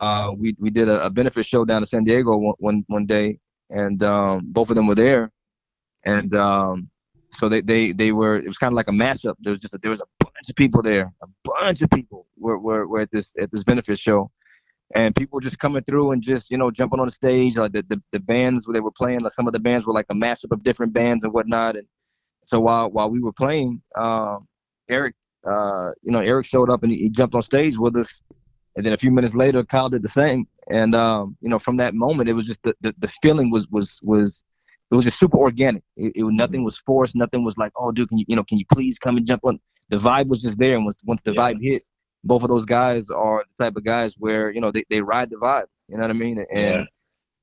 uh we we did a, a benefit show down in San Diego one one, one day, and um both of them were there, and um so they they they were it was kind of like a mashup. There was just a, there was a bunch of people there, a bunch of people were were, were at this at this benefit show. And people just coming through and just you know jumping on the stage like the, the, the bands they were playing like some of the bands were like a mashup of different bands and whatnot. And so while while we were playing um eric uh you know eric showed up and he, he jumped on stage with us. And then a few minutes later kyle did the same. And um you know from that moment it was just the the, the feeling was was was it was just super organic it, it nothing was forced nothing was like oh dude can you you know can you please come and jump on the vibe was just there and once once the Yeah. vibe hit both of those guys are the type of guys where you know they, they ride the vibe you know what i mean and Yeah.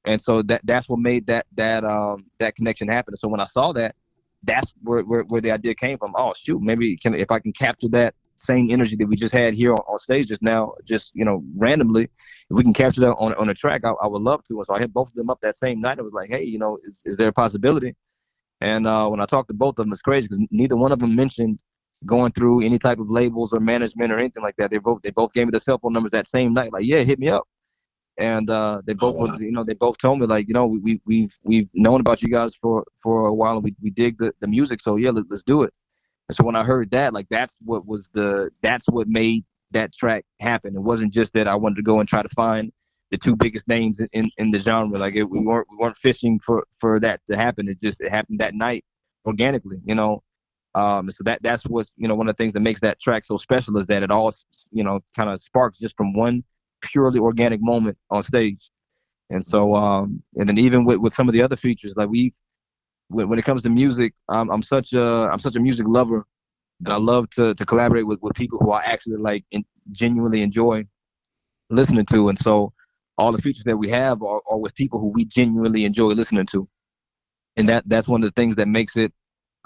and so that that's what made that that um that connection happen so when i saw that that's where, where where the idea came from. Oh shoot, maybe can if I can capture that same energy that we just had here on, on stage just now, just you know randomly, if we can capture that on on a track, I, I would love to. And so I hit both of them up that same night. I was like, hey, you know, is, is there a possibility? And uh, when I talked to both of them, it's crazy because neither one of them mentioned going through any type of labels or management or anything like that. They both they both gave me the cell phone numbers that same night. Like, yeah, hit me up. And uh, they both, Oh, wow. you know, they both told me like, you know, we, we we've we've known about you guys for for a while and we, we dig the, the music. So yeah, let, let's do it. And so when I heard that, like that's what was the that's what made that track happen. It wasn't just that I wanted to go and try to find the two biggest names in, in, the genre. Like it, we weren't we weren't fishing for for that to happen. It just it happened that night organically, you know. Um, so that that's what's you know one of the things that makes that track so special is that it all you know kind of sparks just from one purely organic moment on stage. And so um, and then even with, with some of the other features, like we when, when it comes to music, I'm, I'm such a I'm such a music lover that I love to to collaborate with, with people who I actually like and genuinely enjoy listening to. And so all the features that we have are, are with people who we genuinely enjoy listening to. And that that's one of the things that makes it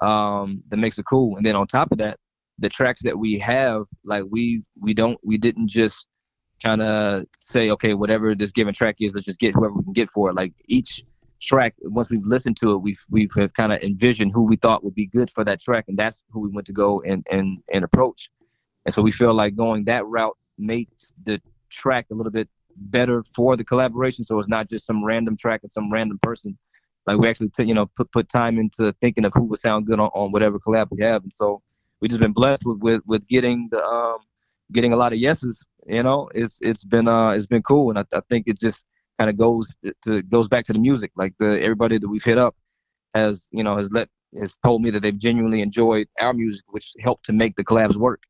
um that makes it cool. And then on top of that, the tracks that we have, like we we don't we didn't just kind of say, okay, whatever this given track is, let's just get whoever we can get for it. Like each track, once we've listened to it, we've we've kind of envisioned who we thought would be good for that track, and that's who we went to go and and and approach. And so we feel like going that route makes the track a little bit better for the collaboration. So it's not just some random track and some random person. Like we actually, t- you know, put put time into thinking of who would sound good on, on whatever collab we have. And so we just been blessed with with, with getting the um getting a lot of yeses. You know, it's it's been uh it's been cool, and I, I think it just kind of goes to goes back to the music. Like the everybody that we've hit up has you know has let has told me that they've genuinely enjoyed our music, which helped to make the collabs work.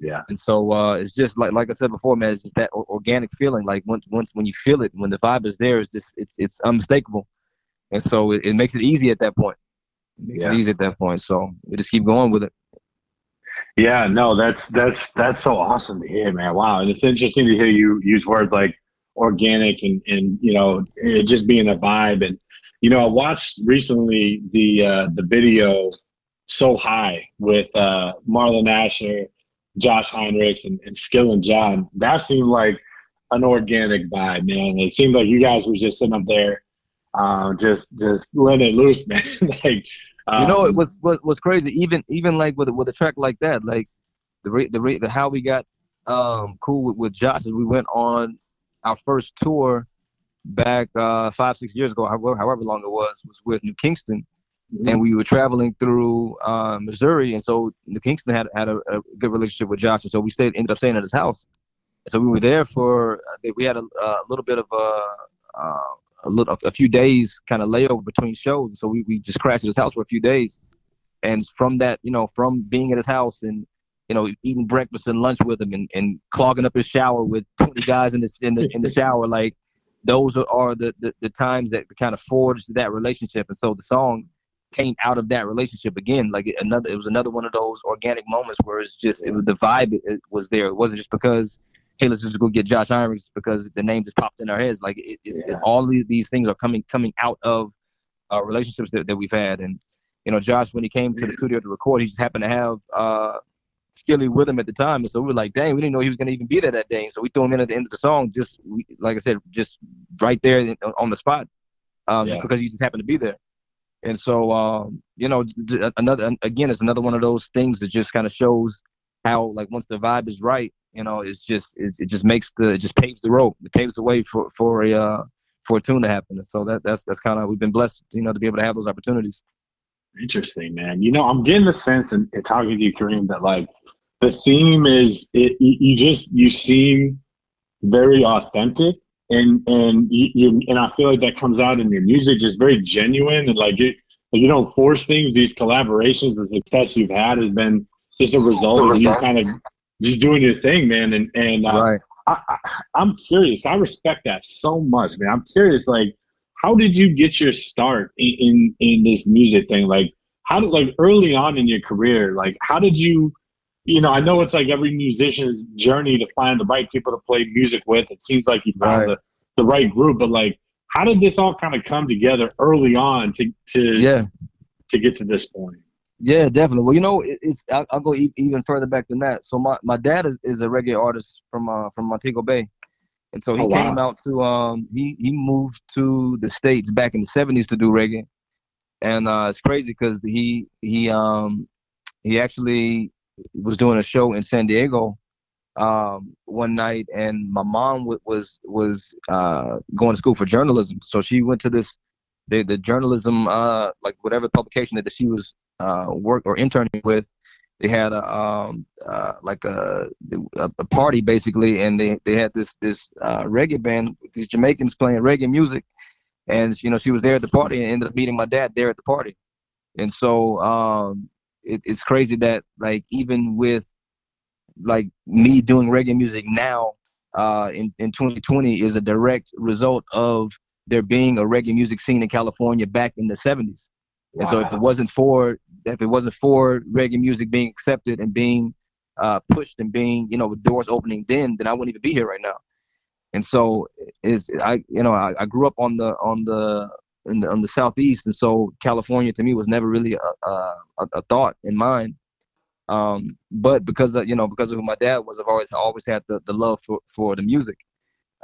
Yeah. And so uh, it's just like like I said before, man. It's just that organic feeling. Like once once when you feel it, when the vibe is there, it's just it's it's unmistakable. And so it, it makes it easy at that point. It makes Yeah. it easy at that point. So we just keep going with it. Yeah, no, that's that's that's so awesome to hear, man. Wow, and it's interesting to hear you use words like organic and and you know it just being a vibe. And you know, I watched recently the uh, the video "So High" with uh, Marlon Asher, Josh Heinrichs, and, and Skillinjah. That seemed like an organic vibe, man. It seemed like you guys were just sitting up there, uh, just just letting it loose, man. like you know, it um, was was was crazy. Even even like with with a track like that, like the rate the rate the how we got um cool with, with Josh is we went on our first tour back uh five six years ago, however however long it was, was with New Kingston, and we were traveling through uh, Missouri, and so New Kingston had had a, a good relationship with Josh, and so we stayed ended up staying at his house. And so we were there for we had a, a little bit of a. Uh, a little a few days kind of layover between shows. So we, we just crashed at his house for a few days. And from that, you know, from being at his house and, you know, eating breakfast and lunch with him and, and clogging up his shower with 20 guys in the, in the, in the shower, like those are, are the, the, the times that kind of forged that relationship. And so the song came out of that relationship again. Like another, it was another one of those organic moments where it's just, it was the vibe it, it was there. It wasn't just because, hey, let's just go get Josh Heinrichs because the name just popped in our heads. Like it, it, it- all these, these things are coming coming out of uh, relationships that, that we've had. And you know, Josh, when he came to the studio to record, he just happened to have uh, Skilly with him at the time, and so we were like, dang, we didn't know he was going to even be there that day. So we threw him in at the end of the song, just we, like I said, just right there on the spot, um, Yeah. just because he just happened to be there. And so, um, you know, another again, it's another one of those things that just kind of shows how, like, once the vibe is right, you know, it's just it's, it just makes the it just paves the road, it paves the way for for a uh, for a tune to happen. And so that that's that's kind of we've been blessed, you know, to be able to have those opportunities. Interesting, man. You know, I'm getting the sense in talking to you, Kareem, that like the theme is it, you, you just you seem very authentic, and and you, you and I feel like that comes out in your music, just very genuine, and like it, like you don't force things. These collaborations, the success you've had has been just a result of you kind of just doing your thing, man. And and uh, Right. I, I, I'm curious. I respect that so much, man. I'm curious, like, how did you get your start in, in in this music thing? Like, how did like early on in your career, like, how did you, you know, I know it's like every musician's journey to find the right people to play music with. It seems like you found Right. the, the right group, but like, how did this all kind of come together early on to to Yeah. to get to this point? Yeah, definitely. Well, you know, it, it's I'll, I'll go e- even further back than that. So my, my dad is, is a reggae artist from uh, from Montego Bay, and so he Oh, wow. came out to um he he moved to the states back in the '70s to do reggae, and uh, it's crazy because he he um he actually was doing a show in San Diego um one night, and my mom w- was was uh going to school for journalism, so she went to this the the journalism uh like whatever publication that she was uh work or interning with they had a um uh like a a, a party basically and they they had this this uh reggae band these Jamaicans playing reggae music. And you know she was there at the party and ended up meeting my dad there at the party. And so um it, it's crazy that like even with like me doing reggae music now uh in in 2020 is a direct result of there being a reggae music scene in California back in the 70s. And so if it wasn't for if it wasn't for reggae music being accepted and being uh, pushed and being you know with doors opening then then I wouldn't even be here right now. And so is I you know I, I grew up on the on the in the on the southeast and so California to me was never really a a, a thought in mind. Um, but because of, you know because of who my dad was, I've always always had the, the love for for the music.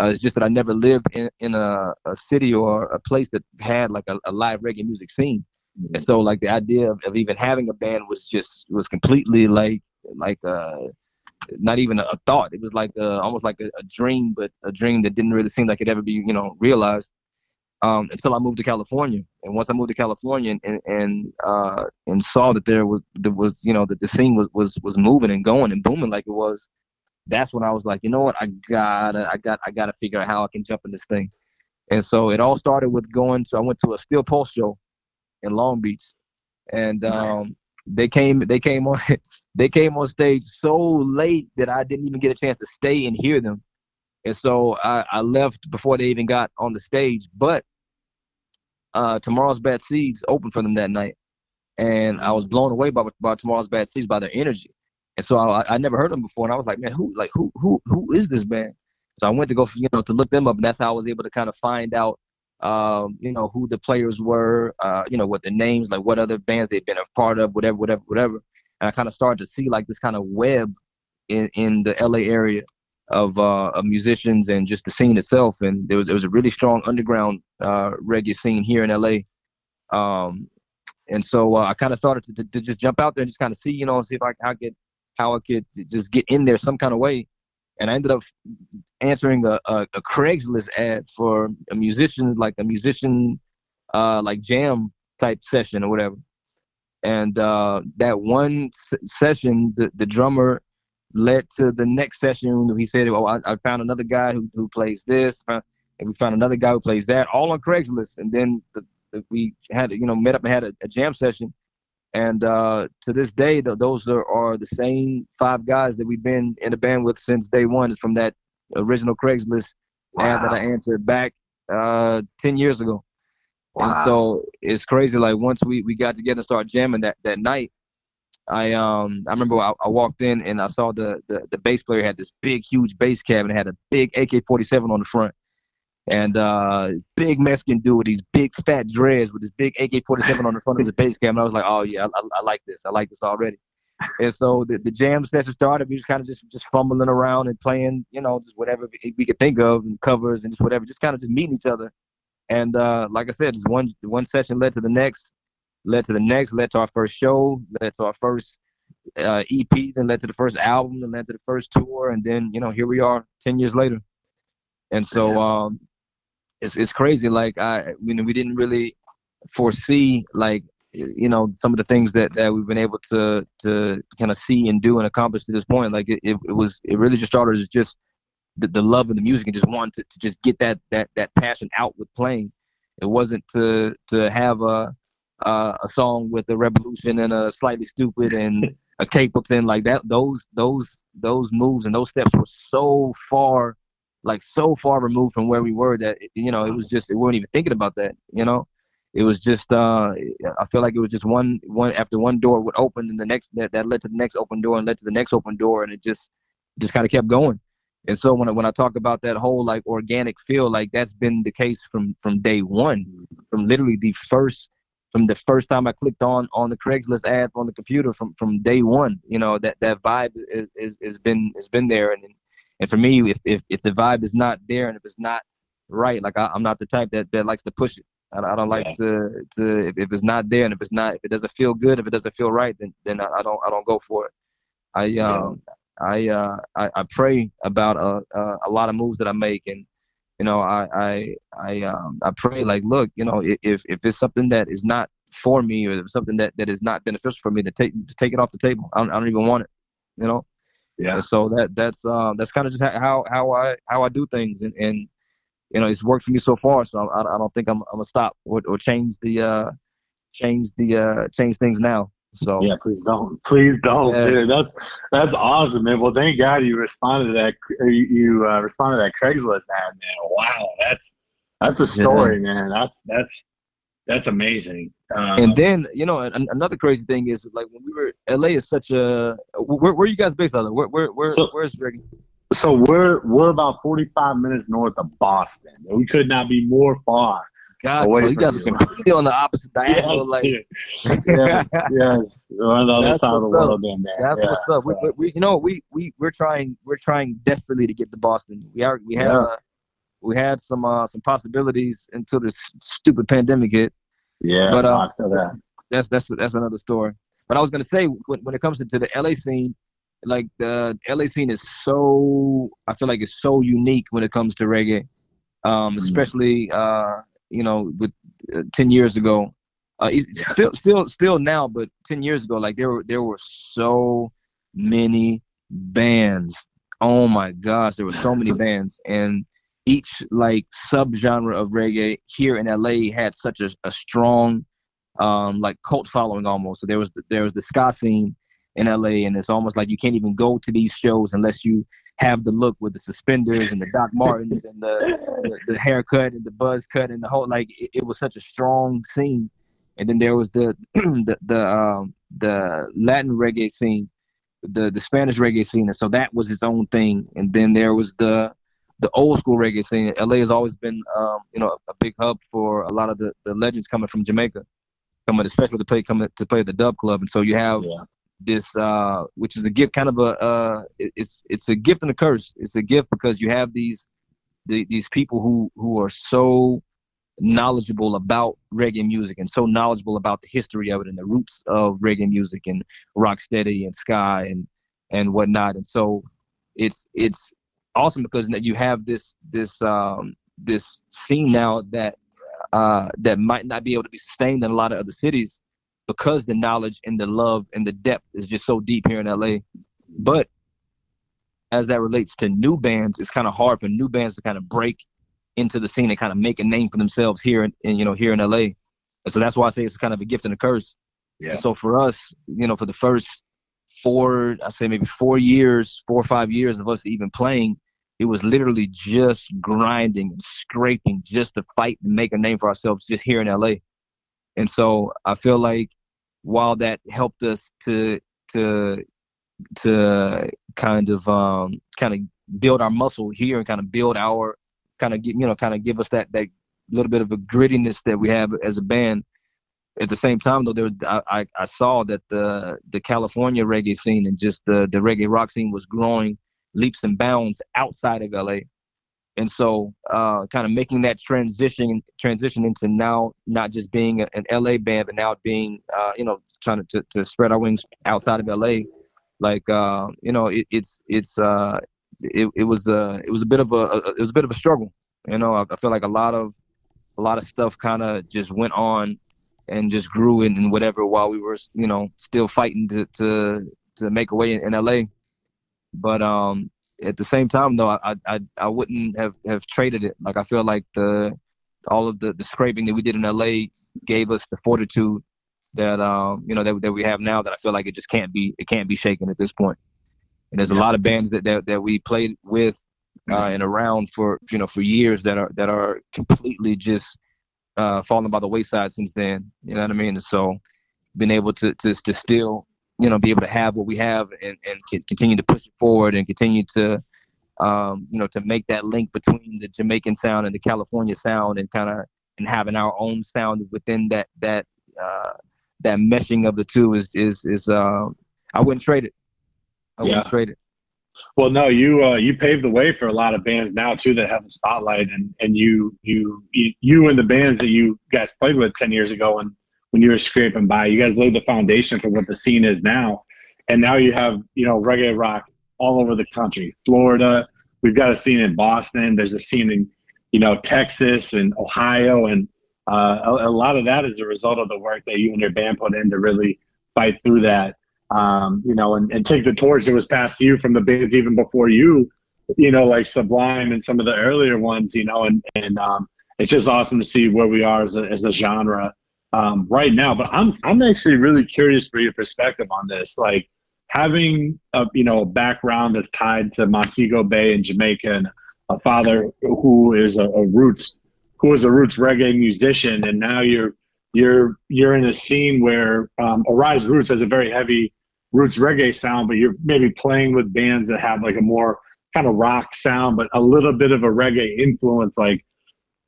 Uh, it's just that I never lived in, in a, a city or a place that had like a, a live reggae music scene. And so like the idea of, of even having a band was just was completely like like uh not even a, a thought. It was like uh, almost like a, a dream, but a dream that didn't really seem like it ever be you know realized um, until I moved to California. And once I moved to California and and uh, and saw that there was there was you know that the scene was was was moving and going and booming like it was, that's when I was like, you know what, I gotta I got I gotta figure out how I can jump in this thing. And so it all started with going to I went to a Steel Pulse show in Long Beach, and um, they came they came on they came on stage so late that I didn't even get a chance to stay and hear them. And so I, I left before they even got on the stage. But uh, Tomorrow's Bad Seeds opened for them that night, and I was blown away by by Tomorrow's Bad Seeds by their energy. And so I, I never heard them before, and I was like, man, who like who who who is this band? So I went to go you know to look them up, and that's how I was able to kind of find out um, you know who the players were, uh, you know what the names, like what other bands they've been a part of, whatever, whatever, whatever. And I kind of started to see like this kind of web in in the LA area of uh, of musicians and just the scene itself. And there was there was a really strong underground uh, reggae scene here in LA. Um, and so uh, I kind of started to, to, to just jump out there and just kind of see, you know, see if I, could how I could just get in there some kind of way. And I ended up answering a, a, a Craigslist ad for a musician, like a musician, uh, like jam type session or whatever. And uh, that one s- session, the, the drummer led to the next session. He said, "Oh, I, I found another guy who, who plays this, and we found another guy who plays that, all on Craigslist." And then the, the, we had, you know, met up and had a, a jam session. And uh, to this day, th- those are, are the same five guys that we've been in the band with since day one. Is from that original Craigslist ad that I answered back uh, ten years ago. And so it's crazy. Like once we, we got together and started jamming that, that night, I um I remember I, I walked in and I saw the, the the bass player had this big huge bass cabinet had a big AK-47 on the front, and uh big Mexican dude with these big fat dreads with this big AK-47 on the front of his bass cabinet. I was like, oh yeah, I, I, like this. I like this already. And so the, the jam session started. We was kind of just just fumbling around and playing, you know, just whatever we we could think of and covers and just whatever, just kind of just meeting each other. And uh, like I said, just one one session led to the next, led to the next, led to our first show, led to our first uh, EP, then led to the first album, then led to the first tour, and then you know here we are ten years later. And so um, it's it's crazy. Like I, you know, we didn't really foresee like you know some of the things that, that we've been able to to kind of see and do and accomplish to this point. Like it, it, it was it really just started as just the, the love of the music and just wanted to, to just get that that that passion out with playing. It wasn't to to have a uh, a song with a Rebelution and a Slightly Stoopid and a cape thing like that. Those those those moves and those steps were so far, like so far removed from where we were that you know it was just we weren't even thinking about that. You know, it was just uh, I feel like it was just one one after one door would open and the next that, that led to the next open door and led to the next open door and it just just kind of kept going. And so when I, when I talk about that whole like organic feel, like that's been the case from from day one, from literally the first from the first time I clicked on on the Craigslist ad on the computer from from day one. You know that that vibe is is has been has been there, and and for me, if if if the vibe is not there and if it's not right, like I, am not the type that that likes to push it. I, I don't like yeah. to to if, if it's not there and if it's not if it doesn't feel good, if it doesn't feel right, then then I, I don't I don't go for it. I um I uh I, I pray about a, a a lot of moves that I make and you know I I I um I pray like look you know if if it's something that is not for me or something that that is not beneficial for me to take to take it off the table. I don't, I don't even want it. You know. Yeah. And so that that's um that's kind of just how how I how I do things and and you know it's worked for me so far. So I, I don't think I'm I'm gonna stop or, or change the uh change the uh change things now. So yeah, please don't, please don't, yeah. dude. That's that's awesome, man. Well, thank God you responded to that. You, you uh, responded to that Craigslist ad, man. Wow, that's that's a story, yeah. man. That's that's that's amazing. Um, and then you know an, another crazy thing is like when we were LA is such a where, where are you guys based out of? Where where where so, where's Reagan? So we're we're about forty five minutes north of Boston. We could not be more far God, bro, you guys are completely on the opposite diagonal. Yes, like, yes, yes, we're on the other side of the world, then. That's yeah, what's up. We, we, we, you know, we we we're trying, we're trying desperately to get to Boston. We are, we have, yeah. uh, we had some uh some possibilities until this stupid pandemic hit. Yeah, but uh, that. That's that's that's another story. But I was gonna say when when it comes to, to the LA scene, like the LA scene is so I feel like it's so unique when it comes to reggae, um, mm. especially uh you know, with uh, ten years ago. Uh, yeah. still, still, still now, but ten years ago, like there were there were so many bands. Oh my gosh, there were so many bands, and each like subgenre of reggae here in LA had such a, a strong um, like cult following almost. So there was the, there was the ska scene in LA, and it's almost like you can't even go to these shows unless you have the look with the suspenders and the Doc Martens and the, the, the haircut and the buzz cut and the whole like it, it, was such a strong scene. And then there was the the the um, the Latin reggae scene, the the Spanish reggae scene, and so that was its own thing. And then there was the the old school reggae scene. LA has always been um, you know a big hub for a lot of the, the legends coming from Jamaica, coming especially to play coming to play the dub club. And so you have yeah this uh, which is a gift kind of a uh, it's it's a gift and a curse it's a gift because you have these the, these people who who are so knowledgeable about reggae music and so knowledgeable about the history of it and the roots of reggae music and rocksteady and ska and and whatnot and so it's it's awesome because you have this this um this scene now that uh that might not be able to be sustained in a lot of other cities because the knowledge and the love and the depth is just so deep here in LA. But as that relates to new bands, it's kind of hard for new bands to kind of break into the scene and kind of make a name for themselves here in, in you know here in LA. And so that's why I say it's kind of a gift and a curse. Yeah. And so for us, you know, for the first four, I say maybe four years, four or five years of us even playing, it was literally just grinding and scraping just to fight and make a name for ourselves just here in LA. And so I feel like while that helped us to to to kind of um kind of build our muscle here and kind of build our kind of you know kind of give us that that little bit of a grittiness that we have as a band at the same time though there was, I, I saw that the the California reggae scene and just the the reggae rock scene was growing leaps and bounds outside of LA and so uh, kind of making that transition transition into now not just being an LA band, but now being uh, you know trying to, to, spread our wings outside of LA. Like uh, you know, it, it's it's uh, it, it was a it was a bit of a, a, it was a bit of a struggle. You know, I, I feel like a lot of a lot of stuff kind of just went on and just grew in, in whatever while we were you know still fighting to to to make a way in, in LA. But um, at the same time though, I I I wouldn't have have traded it. Like I feel like the all of the the scraping that we did in LA gave us the fortitude that um you know that that we have now that I feel like it just can't be it can't be shaken at this point. And there's a lot of bands that that, that we played with uh, and around for you know for years that are that are completely just uh, falling by the wayside since then. You know what I mean? And so being able to to to still you know, be able to have what we have and, and continue to push it forward and continue to, um, you know, to make that link between the Jamaican sound and the California sound and kind of and having our own sound within that that uh, that meshing of the two is is is uh, I wouldn't trade it. I wouldn't Yeah. trade it. Well, no, you uh, you paved the way for a lot of bands now too that have a spotlight, and and you you you, and the bands that you guys played with ten years ago, and when you were scraping by, you guys laid the foundation for what the scene is now, and now you have you know reggae rock all over the country, Florida. We've got a scene in Boston. There's a scene in you know Texas and Ohio, and uh, a, a lot of that is a result of the work that you and your band put in to really fight through that um, you know, and, and take the torch that was passed to you from the bands even before you, you know, like Sublime and some of the earlier ones, you know, and and um, it's just awesome to see where we are as a, as a genre um, right now. But I'm I'm actually really curious for your perspective on this, like having a you know a background that's tied to Montego Bay in Jamaica and a father who is a, a roots who is a roots reggae musician, and now you're you're you're in a scene where um, Arise Roots has a very heavy roots reggae sound, but you're maybe playing with bands that have like a more kind of rock sound, but a little bit of a reggae influence. Like,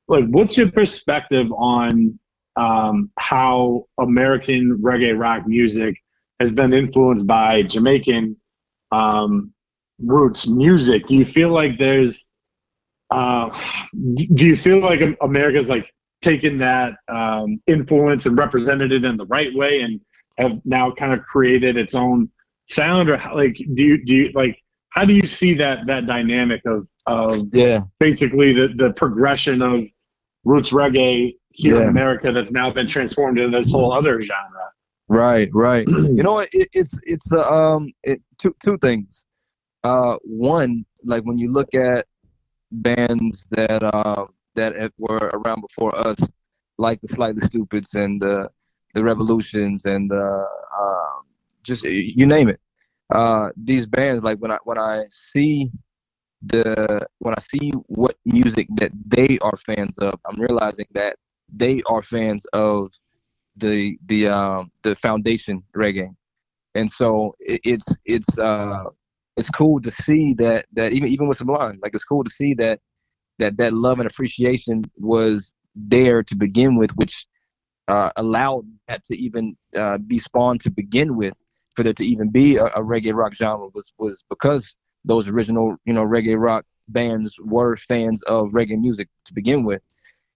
like what's your perspective on um, how American reggae rock music has been influenced by Jamaican um, roots music? Do you feel like there's uh, do you feel like America's like taken that um, influence and represented it in the right way and have now kind of created its own sound or how- like do you do you like how do you see that that dynamic of of Yeah. basically the the progression of roots reggae here in America that's now been transformed into this whole other genre Right, right. you know, it, it's it's uh, um it, two two things. Uh, one, like when you look at bands that uh, that were around before us, like the Slightly Stoopids and the the Rebelutions and the um, just you name it. Uh, these bands, like when I when I see the when I see what music that they are fans of, I'm realizing that they are fans of the the um the foundation reggae and so it, it's it's uh it's cool to see that that even even with sublime like it's cool to see that that that love and appreciation was there to begin with which uh allowed that to even uh be spawned to begin with for there to even be a, a reggae rock genre was was because those original you know reggae rock bands were fans of reggae music to begin with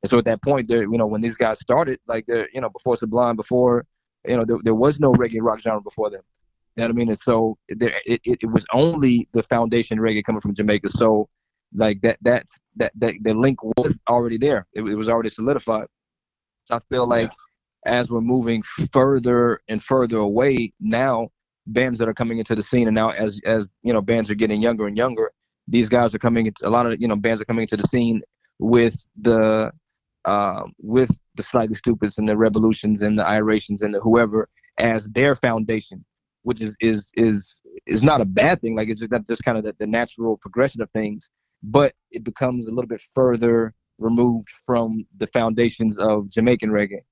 and so at that point, there, you know, when these guys started, like they're, you know, before Sublime, before, you know, there, there was no reggae rock genre before them. You know what I mean? And so there, it, it, was only the foundation reggae coming from Jamaica. So like that, that's, that, that the link was already there. It, it was already solidified. I feel like as we're moving further and further away now, bands that are coming into the scene, and now as as you know, bands are getting younger and younger. These guys are coming into a lot of you know bands are coming into the scene with the um, with the slightly stoopids and the rebelutions and the irations and the whoever as their foundation, which is is is is not a bad thing. Like it's just that just kind of the, the natural progression of things, but it becomes a little bit further removed from the foundations of Jamaican reggae.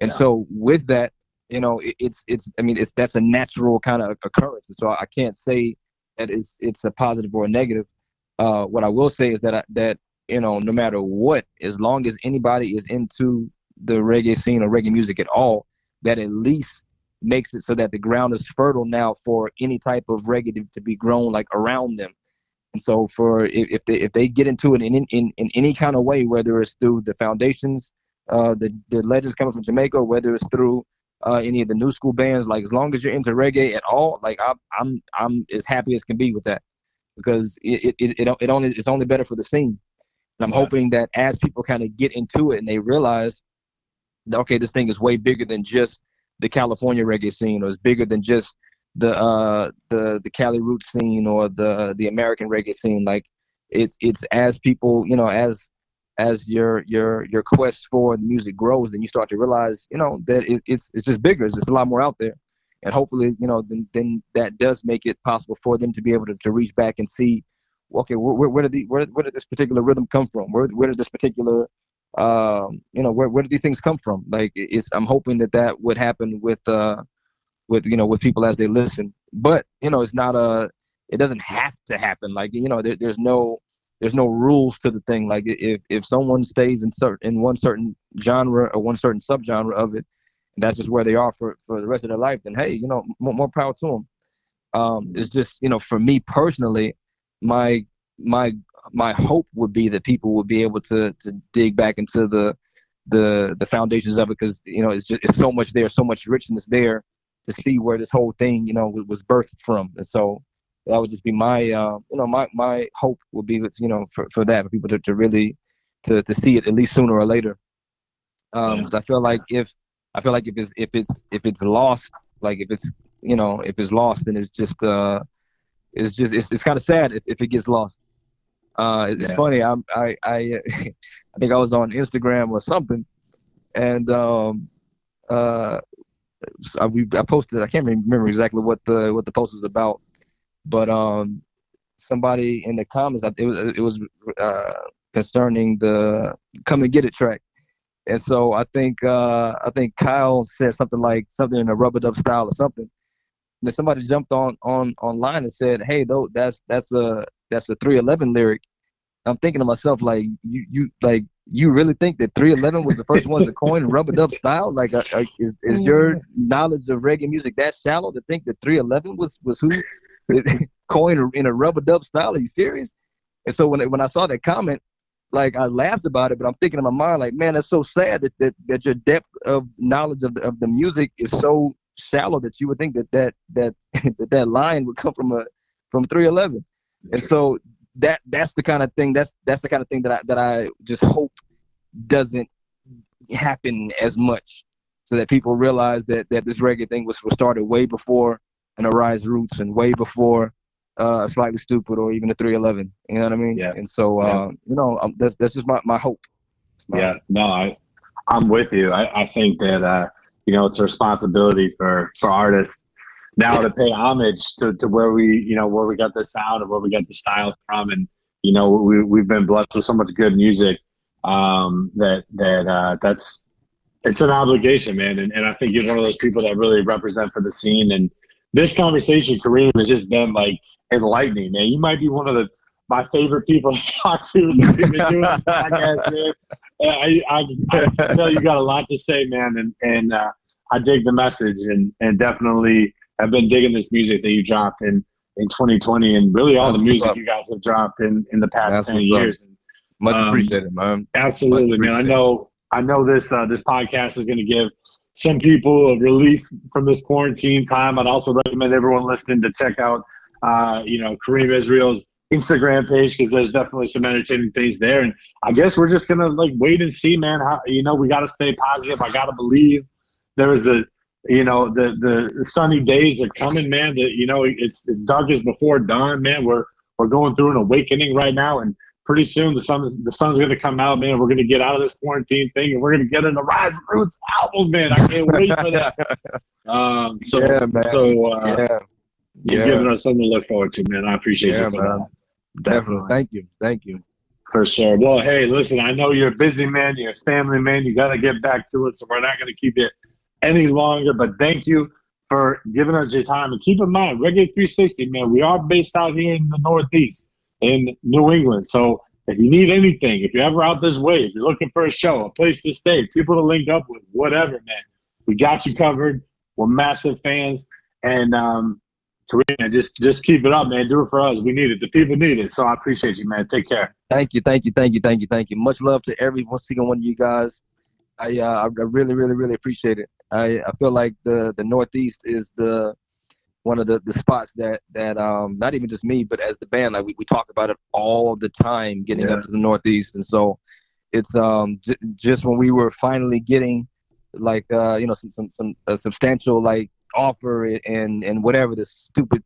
And so with that, you know, it, it's it's I mean it's that's a natural kind of occurrence. So I can't say that it's it's a positive or a negative. Uh, what I will say is that I, that you know, no matter what, as long as anybody is into the reggae scene or reggae music at all, that at least makes it so that the ground is fertile now for any type of reggae to, to be grown like around them. And so for if, if they if they get into it in, in in any kind of way, whether it's through the foundations, uh, the the legends coming from Jamaica, whether it's through uh, any of the new school bands, like as long as you're into reggae at all, like I'm I'm I'm as happy as can be with that because it it it, it only it's only better for the scene. And I'm hoping that as people kind of get into it and they realize that okay, this thing is way bigger than just the California reggae scene, or it's bigger than just the uh the the Cali root scene or the the American reggae scene. Like it's it's as people you know as as your your your quest for the music grows, then you start to realize you know that it, it's it's just bigger. Just a lot more out there, and hopefully you know then then that does make it possible for them to be able to, to reach back and see okay, where, where, where did the where, where did this particular rhythm come from? Where where did this particular um, you know where where did these things come from? Like it's I'm hoping that that would happen with uh with you know with people as they listen. But you know it's not a it doesn't have to happen. Like you know there, there's no there's no rules to the thing. Like if if someone stays in certain in one certain genre or one certain subgenre of it, that's just where they are for for the rest of their life, then hey, you know, more, more power to them. Um, it's just you know, for me personally, my my my hope would be that people would be able to to dig back into the the the foundations of it because you know it's just it's so much there, so much richness there to see where this whole thing you know was birthed from, and so that would just be my uh, you know my my hope would be you know for, for that for people to, to really to to see it at least sooner or later. Um because i feel like if i feel like if it's if it's if it's lost like if it's you know if it's lost then it's just uh it's just it's, it's kind of sad if, if it gets lost. Uh it's Yeah. funny i'm i i i think i was on instagram or something and um uh I, we, I posted i can't remember exactly what the what the post was about but um somebody in the comments it was it was uh concerning the come and get it track. And so i think uh i think kyle said something like something in a rub-a-dub style or something. And somebody jumped on on online and said hey though that's that's a that's a 311 lyric. I'm thinking to myself like you you like you really think that 311 was the first ones to coin rub-a-dub style? Like uh, uh, is, is your knowledge of reggae music that shallow to think that 311 was was who coined in a rub-a-dub style? Are you serious? And so when when i saw that comment like I laughed about it, but I'm thinking in my mind, like, man, that's so sad that that, that your depth of knowledge of the, of the music is so shallow that you would think that that that that, that line would come from a from 311. And so that that's the kind of thing that's that's the kind of thing that I that I just hope doesn't happen as much, so that people realize that that this reggae thing was was started way before an Arise Roots and way before uh, slightly stoopid or even a 311. You know what I mean? Yeah. And so, uh, Yeah. you know, um, that's that's just my, my hope. My- Yeah, no, I, I'm with you. I, I think that uh, you know it's a responsibility for for artists now to pay homage to, to where we you know where we got the sound and where we got the style from, and you know we we've been blessed with so much good music um, that that uh, that's it's an obligation, man. And, and I think you're one of those people that really represent for the scene. And this conversation, Kareem, has just been like enlightening, man. You might be one of the my favorite people to talk to doing podcast, man. I, I, I know you got a lot to say, man, and and uh, I dig the message, and and definitely have been digging this music that you dropped in in 2020, and really all the That's what's music you guys have dropped in in the past That's 10 what's up. years. Much Um, appreciated, man. Absolutely, man. I know. I know this. Uh, this podcast is going to give some people a relief from this quarantine time. I'd also recommend everyone listening to check out, uh, you know, Kareem Israel's Instagram page because there's definitely some entertaining things there. And I guess we're just gonna like wait and see, man. How you know we got to stay positive. I got to believe there is a, you know, the the sunny days are coming, man. That you know it's it's dark as before dawn, man. We're we're going through an awakening right now, and pretty soon the sun the sun's gonna come out, man. We're gonna get out of this quarantine thing, and we're gonna get an Rise Roots album, man. I can't wait for that. Um, so Yeah, man. so uh, yeah, you're Yeah. giving us something to look forward to, man. I appreciate Yeah, you man. that. definitely. Thank you, thank you. For sure. Well, hey, listen, I know you're a busy man, you're a family man, you got to get back to it, so we're not going to keep you any longer. But thank you for giving us your time. And keep in mind, Reggae 360, man, we are based out here in the Northeast, in New England. So if you need anything, if you're ever out this way, if you're looking for a show, a place to stay, people to link up with, whatever, man, we got you covered. We're massive fans. And, um, Karina, just just keep it up, man. Do it for us. We need it. The people need it. So I appreciate you, man. Take care. Thank you, thank you, thank you, thank you, thank you. Much love to every single one of you guys. I uh, I really, really, really appreciate it. I, I feel like the the Northeast is the one of the, the spots that that um not even just me but as the band like we, we talk about it all the time getting Yeah. up to the Northeast and so it's um j- just when we were finally getting like uh you know some some, some a substantial like offer and and whatever this stupid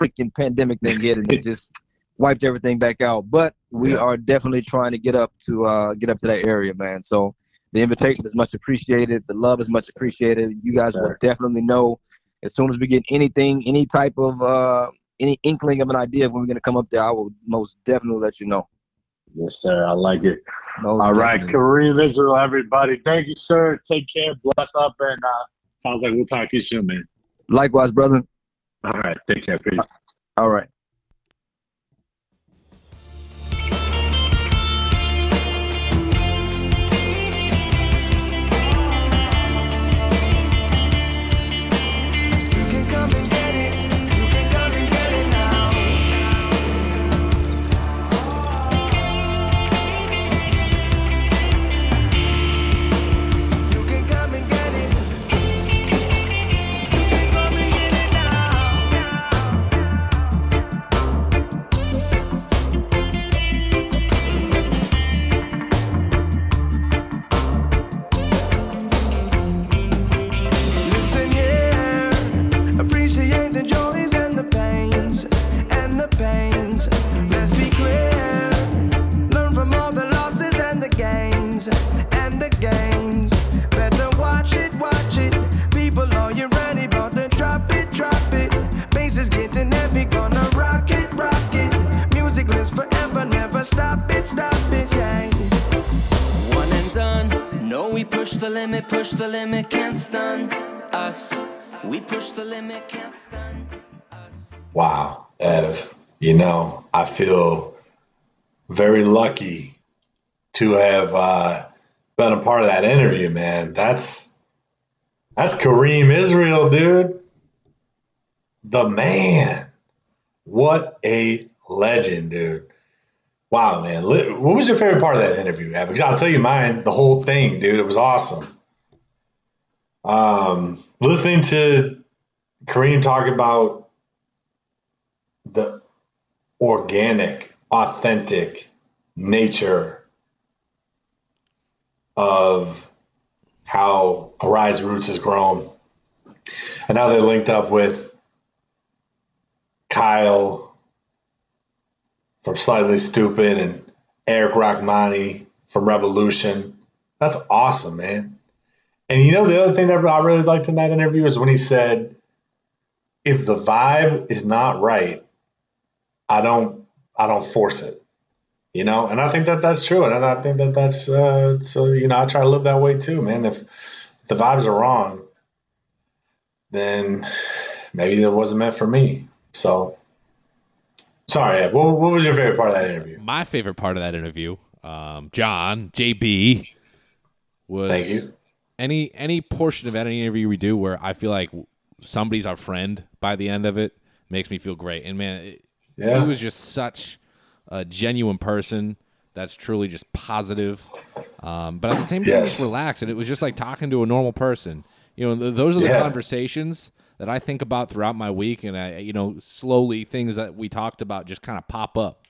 freaking pandemic thing hit and it just wiped everything back out. But we Yeah. are definitely trying to get up to uh get up to that area, man. So the invitation is much appreciated. The love is much appreciated. You guys will definitely know as soon as we get anything, any type of uh any inkling of an idea of when we're gonna come up there, I will most definitely let you know. Yes, sir. I like it. Most All right, definitely. Kareem Israel, everybody. Thank you, sir. Take care. Bless up, and uh, sounds like we'll talk to you soon, man. Likewise, brother. All right. Take care. Peace. All right. Stop it, stop it, yeah. One and done. No, we push the limit, push the limit, can't stun us. We push the limit, can't stun us. Wow, Ev, you know, I feel very lucky to have uh, been a part of that interview, man. That's that's Kareem Israel, dude. The man. What a legend, dude. Wow, man. What was your favorite part of that interview? Because I'll tell you mine, the whole thing, dude. It was awesome. Um, listening to Kareem talk about the organic, authentic nature of how Arise Roots has grown. And now they linked up with Kyle from Slightly Stoopid and Eric Rachmany from Rebelution. That's awesome, man. And you know, the other thing that I really liked in that interview is when he said, if the vibe is not right, I don't, I don't force it. You know, and I think that that's true, and I think that that's uh, so. You know, I try to live that way too, man. If the vibes are wrong, then maybe it wasn't meant for me. So, sorry. What, what was your favorite part of that interview? My favorite part of that interview, um, John JB, was Thank you. any any portion of any interview we do where I feel like somebody's our friend by the end of it makes me feel great. And man, it, Yeah. he was just such a genuine person that's truly just positive. Um, but at the same time, Yes. just relaxed, and it was just like talking to a normal person. You know, th- those are the Yeah. conversations that I think about throughout my week, and I, you know, slowly things that we talked about just kind of pop up.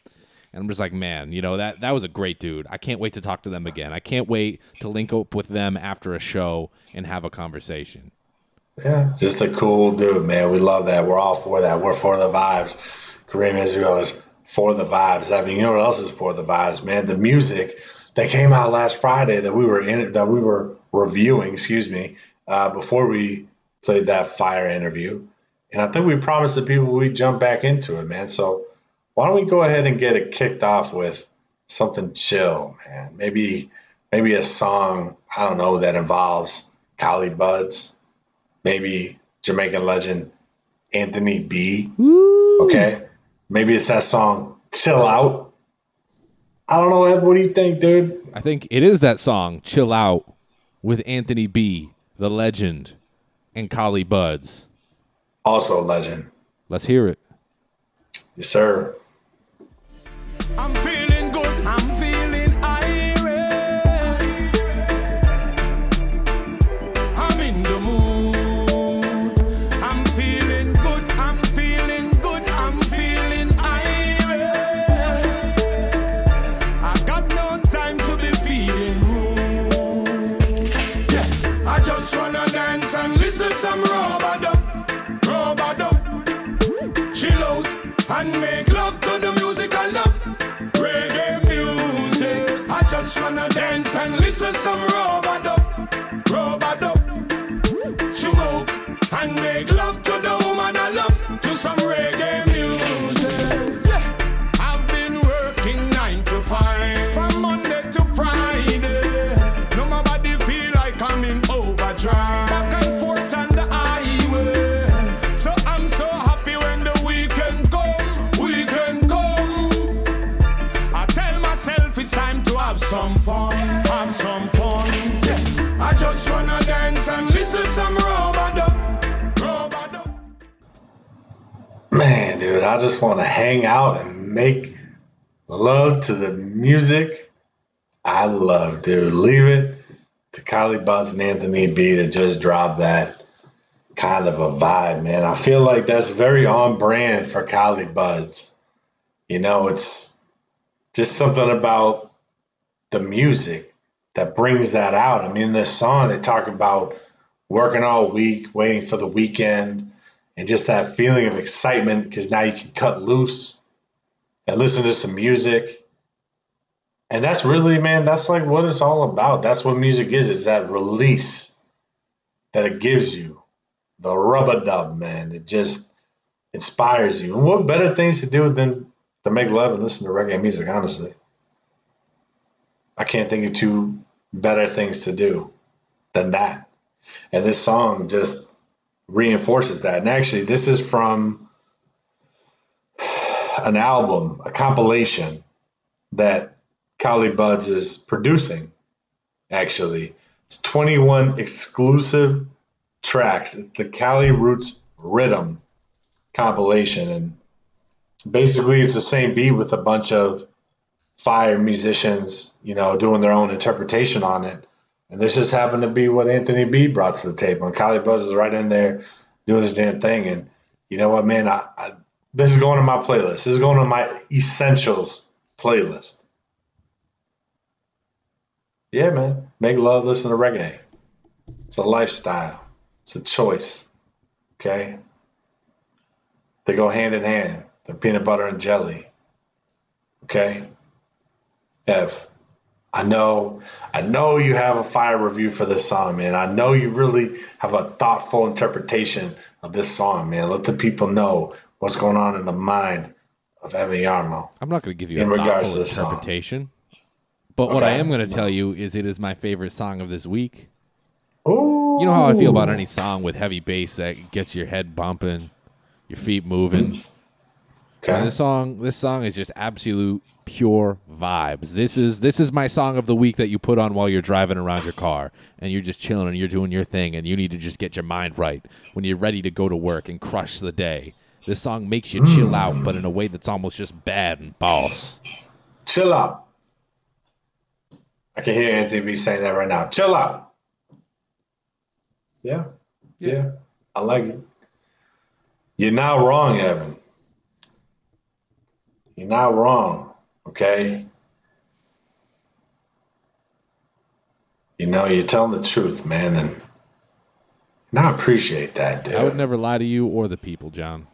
And I'm just like, man, you know that that was a great dude. I can't wait to talk to them again. I can't wait to link up with them after a show and have a conversation. Yeah, just a cool dude, man. We love that. We're all for that. We're for the vibes. Kareem Israel is for the vibes. I mean, you know what else is for the vibes, man? The music that came out last Friday that we were in that we were reviewing, excuse me, uh, before we played that fire interview. And I think we promised the people we jump back into it, man. So why don't we go ahead and get it kicked off with something chill, man? Maybe maybe a song, I don't know, that involves Collie Buddz maybe Jamaican legend Anthony B. Okay. Maybe it's that song Chill Out. I don't know, Ed. What do you think, dude? I think it is that song "Chill Out" with Anthony B, the legend, and Collie Buddz. Also a legend. Let's hear it. Yes, sir. Dude, I just want to hang out and make love to the music I love, dude. Leave it to Collie Buddz and Anthony B to just drop that kind of a vibe, man. I feel like that's very on brand for Collie Buddz. You know, it's just something about the music that brings that out. I mean, this song, they talk about working all week, waiting for the weekend, and just that feeling of excitement because now you can cut loose and listen to some music. And that's really, man, that's like what it's all about. That's what music is. It's that release that it gives you, the rub-a-dub, man. It just inspires you. And what better things to do than to make love and listen to reggae music, honestly? I can't think of two better things to do than that. And this song just reinforces that. And actually, this is from an album, a compilation that Collie Buddz is producing. Actually, it's 21 exclusive tracks. It's the Cali Roots Riddim compilation, and basically it's the same beat with a bunch of fire musicians, you know, doing their own interpretation on it. And this just happened to be what Anthony B brought to the table. And Collie Buddz is right in there doing his damn thing. And you know what, man? I, I this is going to my playlist. This is going to my essentials playlist. Yeah, man. Make love, listen to reggae. It's a lifestyle. It's a choice. Okay? They go hand in hand. They're peanut butter and jelly. Okay? Ev, I know, I know you have a fire review for this song, man. I know you really have a thoughtful interpretation of this song, man. Let the people know what's going on in the mind of Evan Yarmo. I'm not going to give you in a regards thoughtful to song. interpretation, but what I am going to tell you is it is my favorite song of this week. Ooh. You know how I feel about any song with heavy bass that gets your head bumping, your feet moving. Okay. And this song, this song is just absolute pure vibes. This is this is my song of the week that you put on while you're driving around your car and you're just chilling and you're doing your thing and you need to just get your mind right when you're ready to go to work and crush the day. This song makes you chill out, but in a way that's almost just bad and boss. Chill out. I can hear Anthony B saying that right now. Chill out. Yeah. Yeah. I like it. You're not wrong, Evan. You're not wrong. Okay. You know, you're telling the truth, man, and, and I appreciate that, dude. I would never lie to you or the people, John.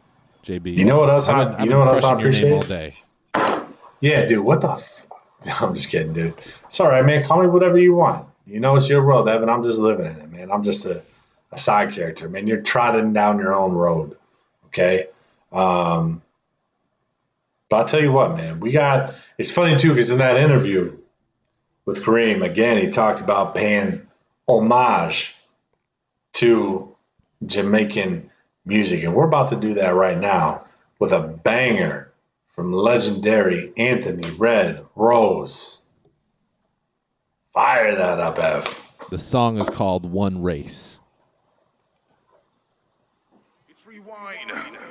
JB. You know what else I've I- been- you know what else I crushing your name appreciate? all day. Yeah, dude, what the? F- I'm just kidding, dude. It's all right, man. Call me whatever you want. You know, it's your world, Evan. I'm just living in it, man. I'm just a, a side character, man. You're trotting down your own road, okay? Um, but I'll tell you what, man. We got. It's funny too, because in that interview with Kareem, again, he talked about paying homage to Jamaican music, and we're about to do that right now with a banger from legendary Anthony Red Rose. Fire that up, Ev. The song is called One Race.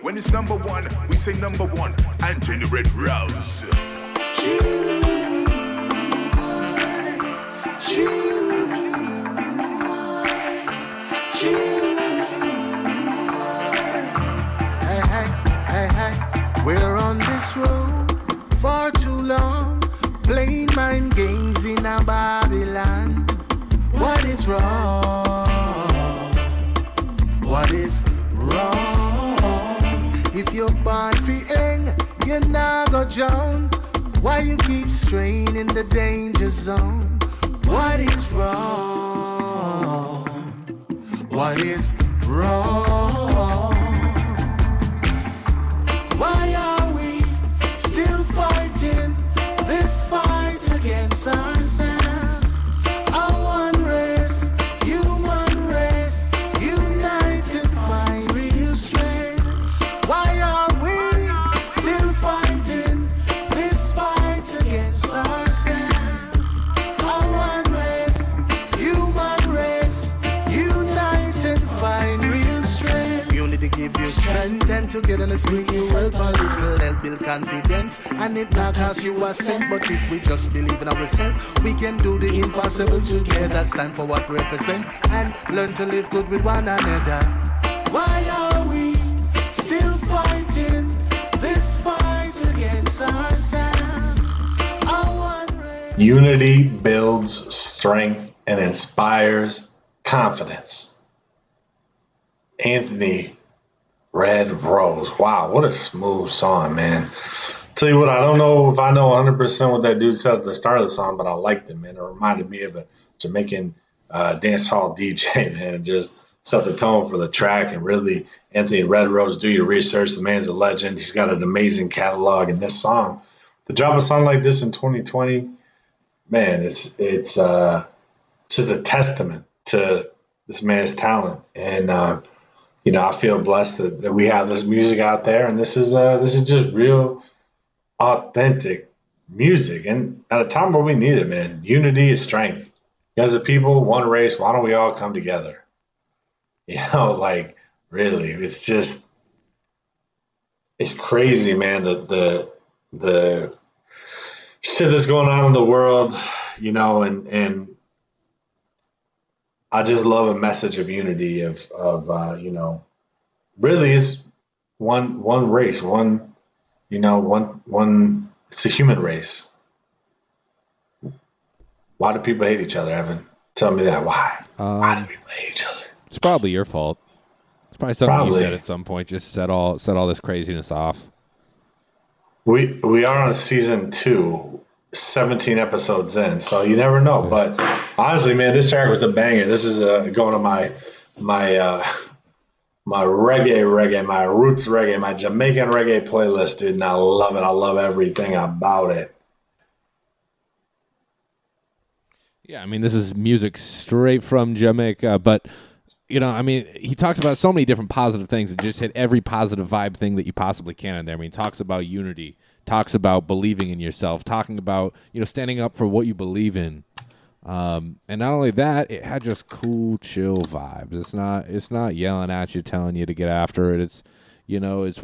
When it's number one, we say number one. Hey, hey, hey, hey. We're on this road for too long, playing mind games in a Babylon. What is wrong? What is wrong? If you're born for end, you're not go drown. Why you keep straying in the danger zone? What is wrong? What is wrong? Why are we still fighting this fight against ourselves? Strength and togetherness bring you help a little help build confidence. And it not cost you a cent but if we just believe in ourselves we can do the impossible together. Stand for what we represent and learn to live good with one another. Why are we still fighting this fight against ourselves? Unity builds strength and inspires confidence. Anthony Red Rose. Wow, what a smooth song, man. Tell you what, I don't know if I know 100% what that dude said at the start of the song, but I liked it, man. It reminded me of a Jamaican uh, dance hall DJ, man. It just set the tone for the track. And really, Anthony Red Rose, do your research. The man's a legend. He's got an amazing catalog. And this song, to drop a song like this in 2020, man, it's it's uh, it's just a testament to this man's talent, and uh, you know, I feel blessed that, that we have this music out there, and this is uh, this is just real, authentic music, and at a time where we need it, man. Unity is strength. As a people, one race. Why don't we all come together? You know, like really, it's just it's crazy, man. The the the shit that's going on in the world, you know, and and I just love a message of unity of of uh, you know, really is one one race, one you know, one one it's a human race. Why do people hate each other, Evan? Tell me that. Why? Why do Um, people hate each other? it's probably your fault. It's probably something Probably. you said at some point. Just set all set all this craziness off. We we are on season two, 17 episodes in, so you never know. But honestly, man, this track was a banger. This is uh, going to my my uh, my reggae reggae, my roots reggae, my Jamaican reggae playlist, dude. And I love it. I love everything about it. Yeah, I mean, this is music straight from Jamaica, but you know, I mean, he talks about so many different positive things and just hit every positive vibe thing that you possibly can in there. I mean, he talks about unity, talks about believing in yourself, talking about you know standing up for what you believe in. Um, and not only that, it had just cool, chill vibes. It's not, it's not yelling at you, telling you to get after it. It's, you know, it's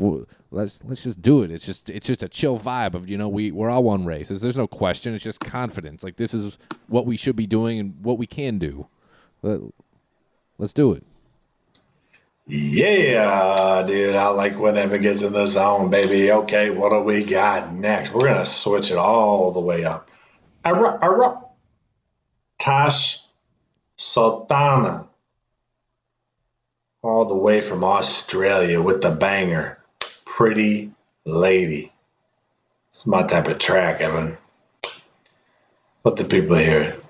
let's let's just do it. It's just it's just a chill vibe of you know we we're all one race. There's, no question. It's just confidence. Like this is what we should be doing and what we can do. Let, let's do it. Yeah, dude. I like when Evan gets in the zone, baby. Okay, what do we got next? We're gonna switch it all the way up. Ara, ara. Tash Sultana, all the way from Australia with the banger, "Pretty Lady." It's my type of track, Evan. Let the people hear it.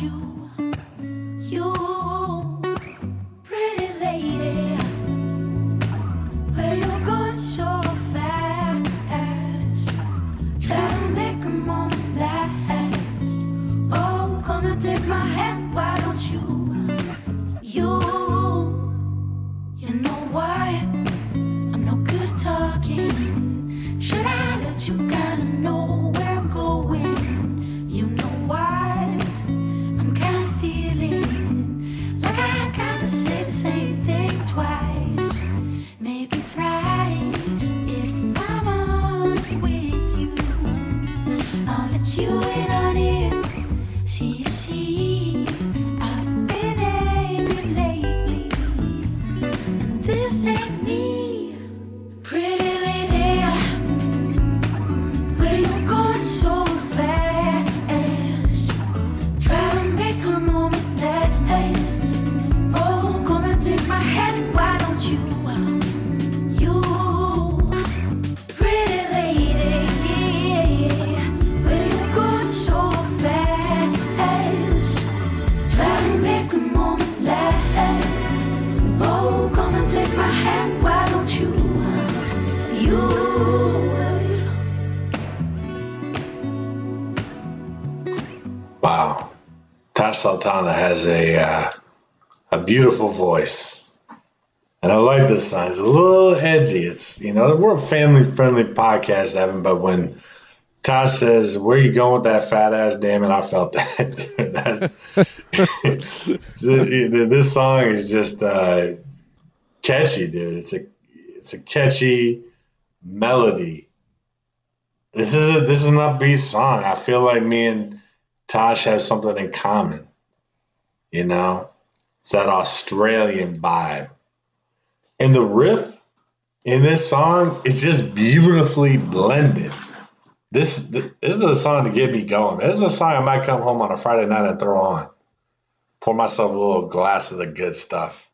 You, has a uh, a beautiful voice. And I like this song. It's a little edgy. It's you know, we're a family friendly podcast, Evan, but when Tash says, Where you going with that fat ass? Damn it, I felt that. That's this song is just uh, catchy, dude. It's a it's a catchy melody. This is a this is an upbeat song. I feel like me and Tash have something in common. You know? It's that Australian vibe. And the riff in this song is just beautifully blended. This this is a song to get me going. This is a song I might come home on a Friday night and throw on. Pour myself a little glass of the good stuff.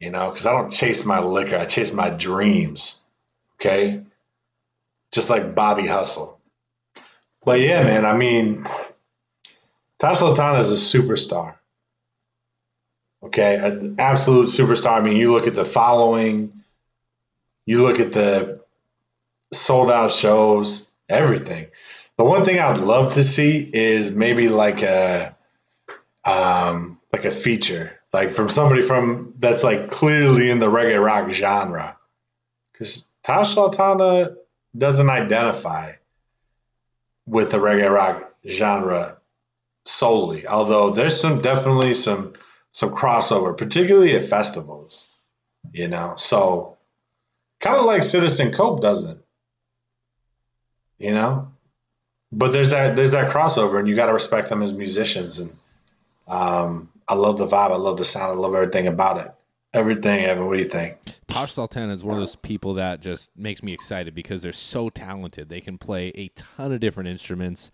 You know, because I don't chase my liquor, I chase my dreams. Okay? Just like Bobby Hustle. But yeah, man, I mean, Tash Sultana is a superstar. Okay, an absolute superstar. I mean, you look at the following, you look at the sold out shows, everything. The one thing I'd love to see is maybe like a um like a feature, like from somebody from that's like clearly in the reggae rock genre. Because Tash Sultana doesn't identify with the reggae rock genre solely, although there's some definitely some some crossover, particularly at festivals. You know, so kind of like Citizen Cope doesn't. You know, but there's that there's that crossover, and you got to respect them as musicians. And um, I love the vibe, I love the sound, I love everything about it. Everything, Evan. What do you think? Tash Sultana is one of those people that just makes me excited because they're so talented. They can play a ton of different instruments.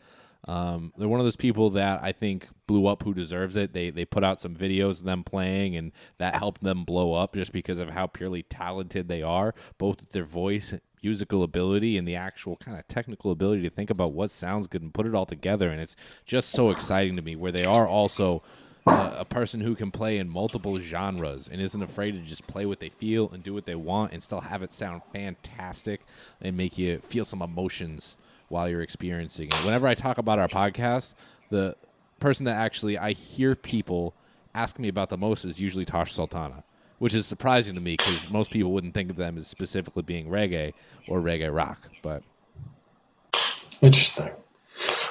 Um, they're one of those people that I think blew up who deserves it. They they put out some videos of them playing, and that helped them blow up just because of how purely talented they are, both with their voice, musical ability, and the actual kind of technical ability to think about what sounds good and put it all together. And it's just so exciting to me where they are also a, a person who can play in multiple genres and isn't afraid to just play what they feel and do what they want and still have it sound fantastic and make you feel some emotions while you're experiencing it. Whenever I talk about our podcast, the person that actually I hear people ask me about the most is usually Tash Sultana, which is surprising to me because most people wouldn't think of them as specifically being reggae or reggae rock. But Interesting.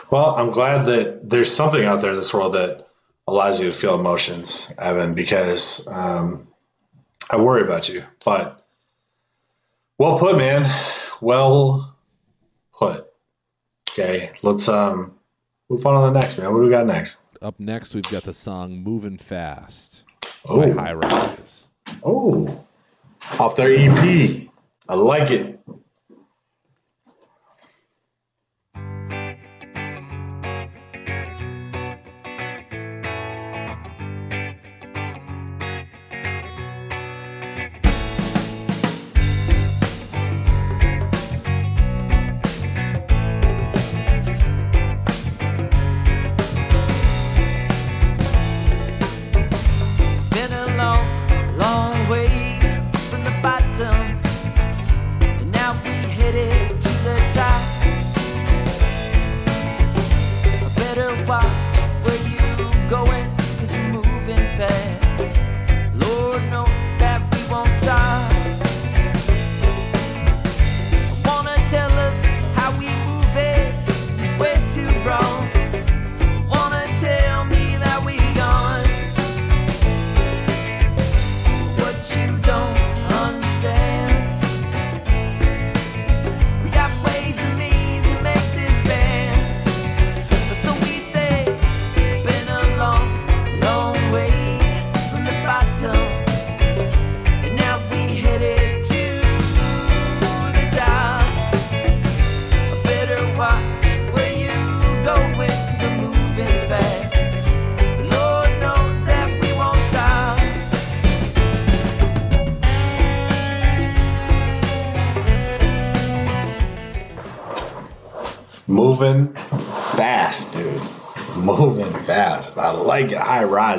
Well, I'm glad that there's something out there in this world that allows you to feel emotions, Evan, because um, I worry about you. But well put, man. Well put. Okay, let's um move on to the next, man. What do we got next? up next, we've got the song "Moving Fast" Oh. by High Rise. Oh, off their EP. I like it.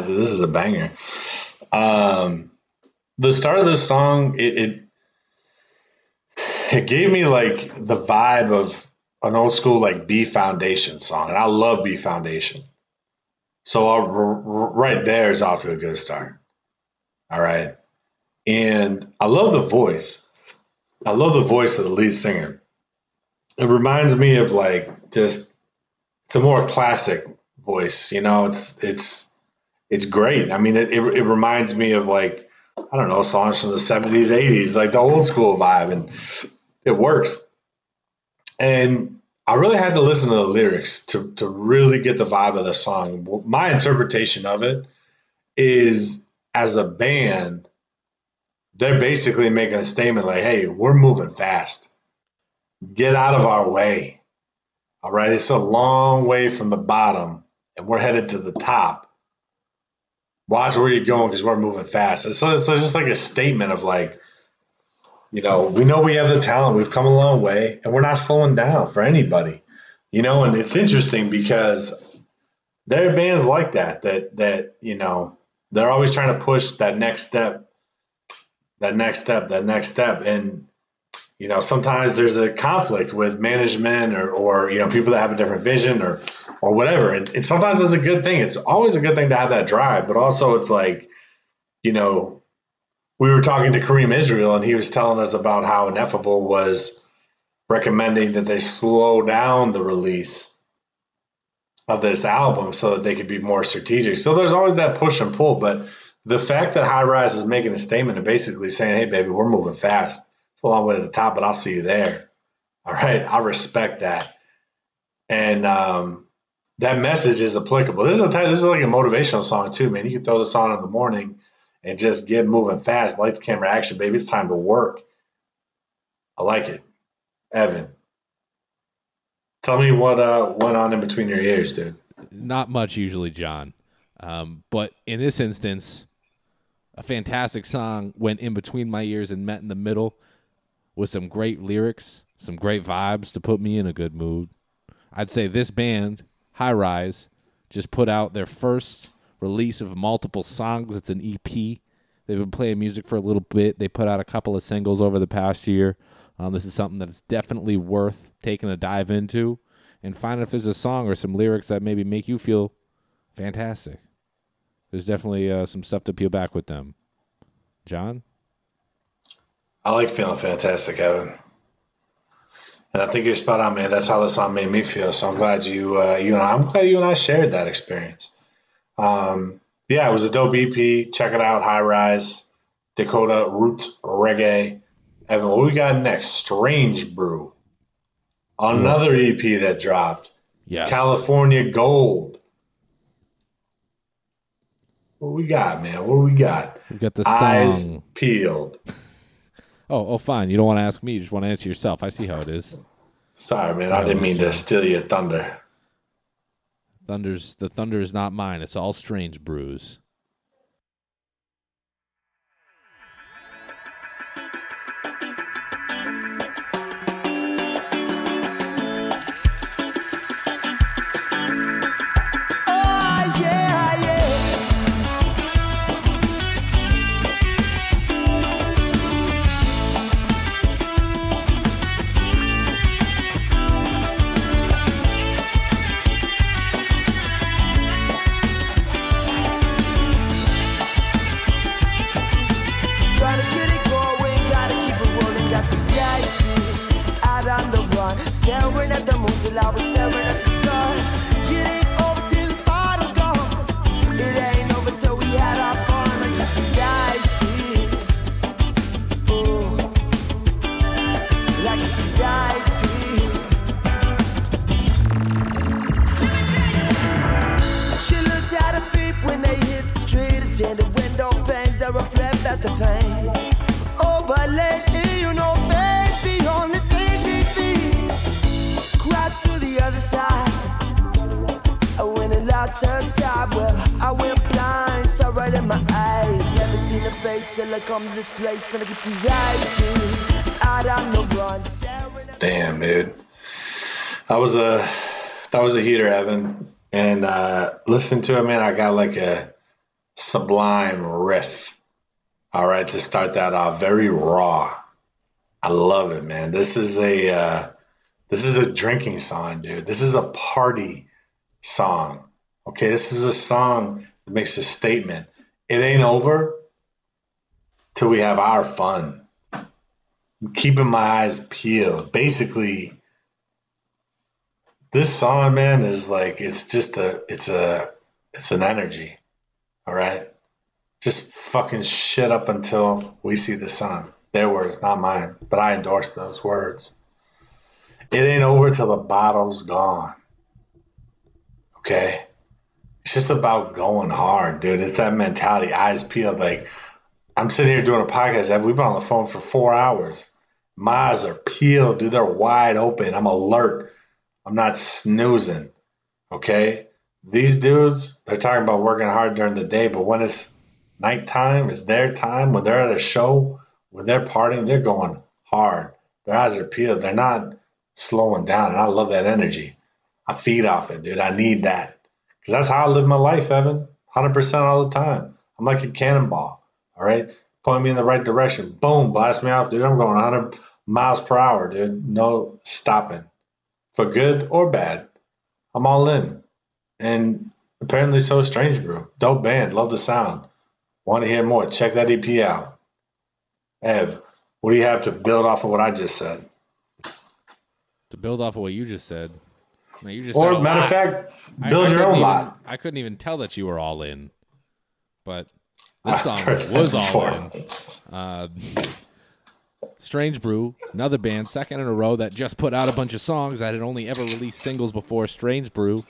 This is a banger. Um, the start of this song, it, it it gave me like the vibe of an old school like B Foundation song, and I love B Foundation. So right there is off to a good start. All right, and I love the voice. I love the voice of the lead singer it reminds me of like just it's a more classic voice you know it's it's it's great i mean it, it, it reminds me of like i don't know songs from the 70s 80s like the old school vibe and it works and i really had to listen to the lyrics to to really get the vibe of the song my interpretation of it is as a band they're basically making a statement like hey we're moving fast get out of our way. All right. It's a long way from the bottom, and we're headed to the top. Watch where you're going because we're moving fast. So it's just like a statement of like, you know, we know we have the talent. We've come a long way, and we're not slowing down for anybody. You know, and it's interesting because there are bands like that that that you know they're always trying to push that next step, that next step, that next step, and you know sometimes there's a conflict with management or or you know people that have a different vision or or whatever, and, and sometimes it's a good thing. It's always a good thing to have that drive, but also it's like you know we were talking to Kareem Israel and he was telling us about how Ineffable was recommending that they slow down the release of this album so that they could be more strategic. So there's always that push and pull, but the fact that High Rise is making a statement and basically saying, "Hey, baby, we're moving fast. It's a long way to the top, but I'll see you there." All right, I respect that, and um, that message is applicable. This is a this is like a motivational song too, man. You can throw this on in the morning and just get moving fast. Lights, camera, action, baby. It's time to work. I like it, Evan. Tell me what uh, went on in between your ears, dude. Not much usually, John. Um, but in this instance, a fantastic song went in between my ears and met in the middle with some great lyrics, some great vibes to put me in a good mood. I'd say this band, High Rise, just put out their first release of multiple songs. It's an EP. They've been playing music for a little bit. They put out a couple of singles over the past year. Um, this is something that's definitely worth taking a dive into and finding if there's a song or some lyrics that maybe make you feel fantastic. There's definitely uh, some stuff to peel back with them. John? I like feeling fantastic, Evan. And I think you're spot on, man. That's how the song made me feel. So I'm glad you, uh, you and I, I'm glad you and I shared that experience. Um, yeah, it was a dope EP. Check it out. High Rise, Dakota Roots Reggae. Evan, what we got next? Strange Brew. Another EP that dropped. Yes. California Gold. What we got, man? What we got? We got the Eyes song. peeled. Oh, oh, fine. You don't want to ask me. You just want to answer yourself. I see how it is. Sorry, man. I didn't mean to steal your thunder. Thunder's the thunder is not mine. It's all strange brews. At the pain. Oh, but lately you know the only thing she sees. To the other side. I lost her. Well, I went blind, saw right in my eyes. Never seen her face till I come to this place and I keep these eyes. Out on the run, Damn, dude. That was a that was a heater, Evan. And uh listen to it, man. I got like a sublime riff. All right, to start that off, very raw. I love it, man. This is a uh, this is a drinking song, dude. This is a party song. Okay, this is a song that makes a statement. It ain't over till we have our fun. I'm keeping my eyes peeled. Basically, this song, man, is like it's just a it's a it's an energy. All right. Just fucking shit up until we see the sun. Their words, not mine. But I endorse those words. It ain't over till the bottle's gone. Okay? It's just about going hard, dude. It's that mentality, eyes peeled. Like, I'm sitting here doing a podcast. We've been on the phone for four hours. My eyes are peeled, dude. They're wide open. I'm alert. I'm not snoozing. Okay? These dudes, they're talking about working hard during the day, but when it's nighttime, is their time. When they're at a show, when they're partying, they're going hard. Their eyes are peeled. They're not slowing down. And I love that energy. I feed off it, dude. I need that because that's how I live my life, Evan. Hundred percent all the time. I'm like a cannonball. All right, point me in the right direction. Boom, blast me off, dude. I'm going 100 miles per hour, dude. No stopping, for good or bad. I'm all in, and apparently so Strange Brew. Dope band, love the sound. Want to hear more? Check that EP out. Ev, what do you have to build off of what I just said? To build off of what you just said, man, you just Or, matter of fact, build I your couldn't own even- lot. I couldn't even tell that you were all in, but this song was all in. Uh, Strange Brew, another band, second in a row that just put out a bunch of songs that had only ever released singles before. Strange Brew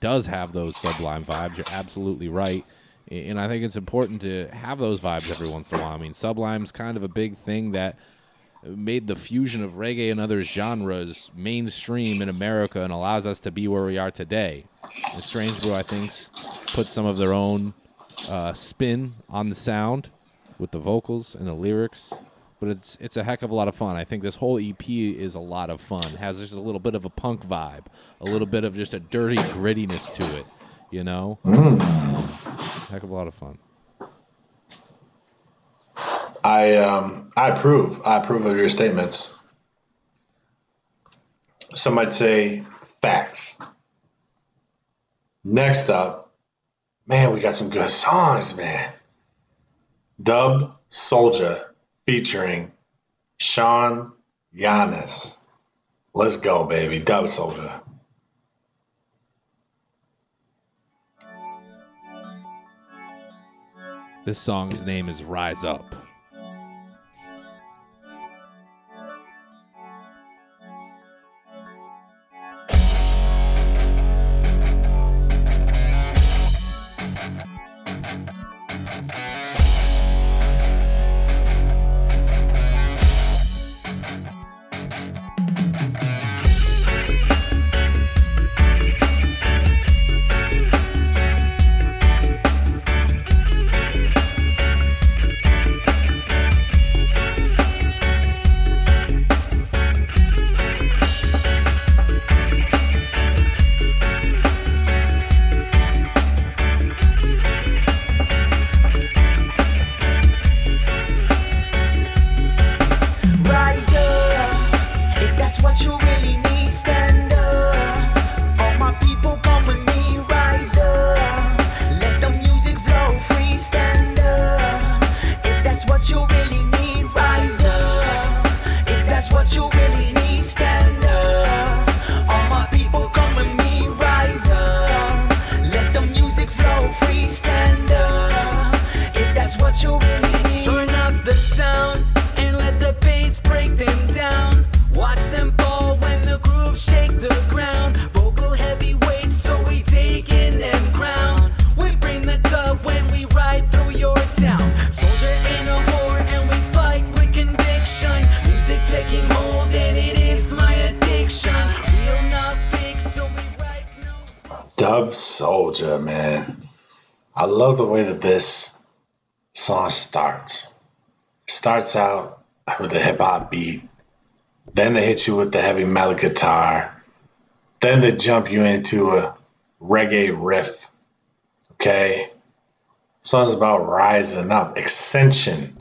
does have those sublime vibes. You're absolutely right. And I think it's important to have those vibes every once in a while. I mean, Sublime's kind of a big thing that made the fusion of reggae and other genres mainstream in America and allows us to be where we are today. And Strange Brew, I think, put some of their own uh, spin on the sound with the vocals and the lyrics. But it's it's a heck of a lot of fun. I think this whole EP is a lot of fun. It has just a little bit of a punk vibe, a little bit of just a dirty grittiness to it. You know, Mm. heck of a lot of fun. I um I approve. I approve of your statements. Some might say facts. Next up, man, we got some good songs, man. Dub Soldier featuring Sean Giannis. Let's go, baby. Dub Soldier. This song's name is Rise Up. Love the way that this song starts. Starts out with a hip hop beat, then they hit you with the heavy metal guitar, then they jump you into a reggae riff. Okay? Song's about rising up, ascension.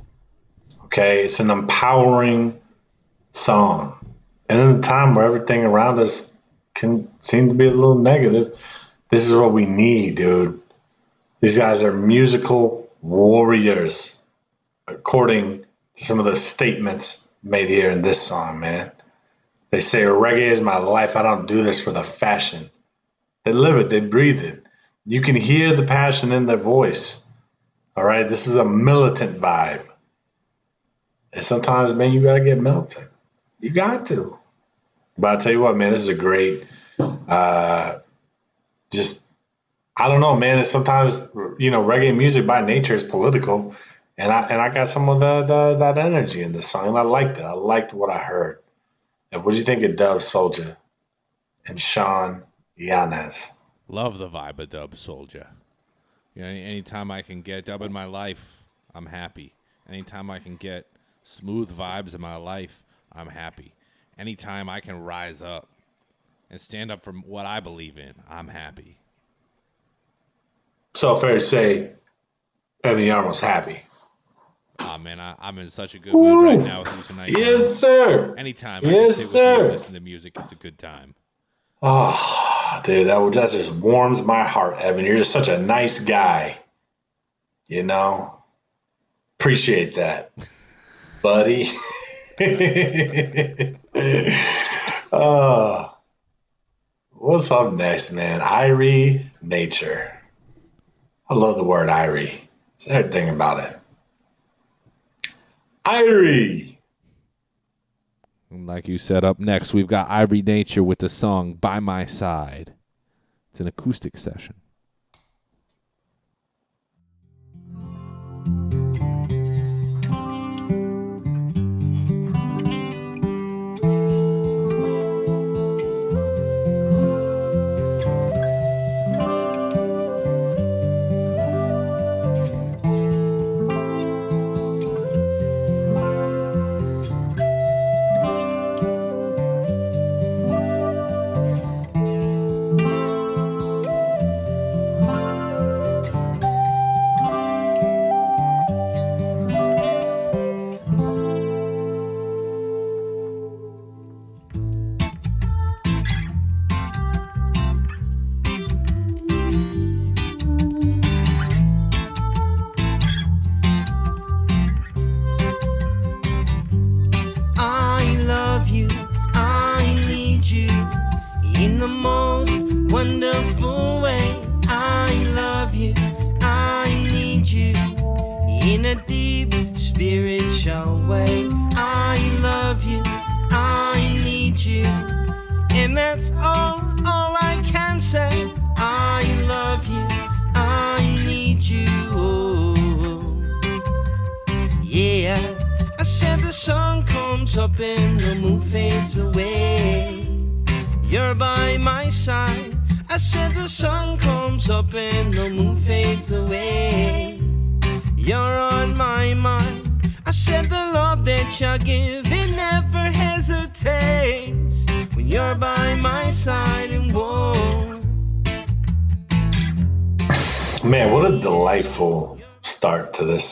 Okay? It's an empowering song. And in a time where everything around us can seem to be a little negative, this is what we need, dude. These guys are musical warriors, according to some of the statements made here in this song, man. They say reggae is my life. I don't do this for the fashion. They live it, they breathe it. You can hear the passion in their voice. All right, this is a militant vibe. And sometimes, man, you gotta get militant. You got to. But I'll tell you what, man, this is a great uh just I don't know, man. It's sometimes you know, reggae music by nature is political, and I and I got some of the, the that energy in the song, and I liked it. I liked what I heard. And what do you think of Dub Soldier and Sean Yanez? Love the vibe of Dub Soldier. You know, anytime I can get dub in my life, I'm happy. Anytime I can get smooth vibes in my life, I'm happy. Anytime I can rise up, and stand up for what I believe in, I'm happy. So fair to say, Evan Yarmo's happy. Ah man, I, I'm in such a good mood right now with you tonight. Yes, man. sir. Anytime Yes, can sit you sir. listen to music, it's a good time. Oh, dude, that that just warms my heart, Evan. You're just such a nice guy. You know, appreciate that, buddy. uh, what's up next, man? Irie Nature. I love the word Irie. It's everything about it. Irie. And like you said, up next we've got Irie Nature with the song "By My Side." It's an acoustic session.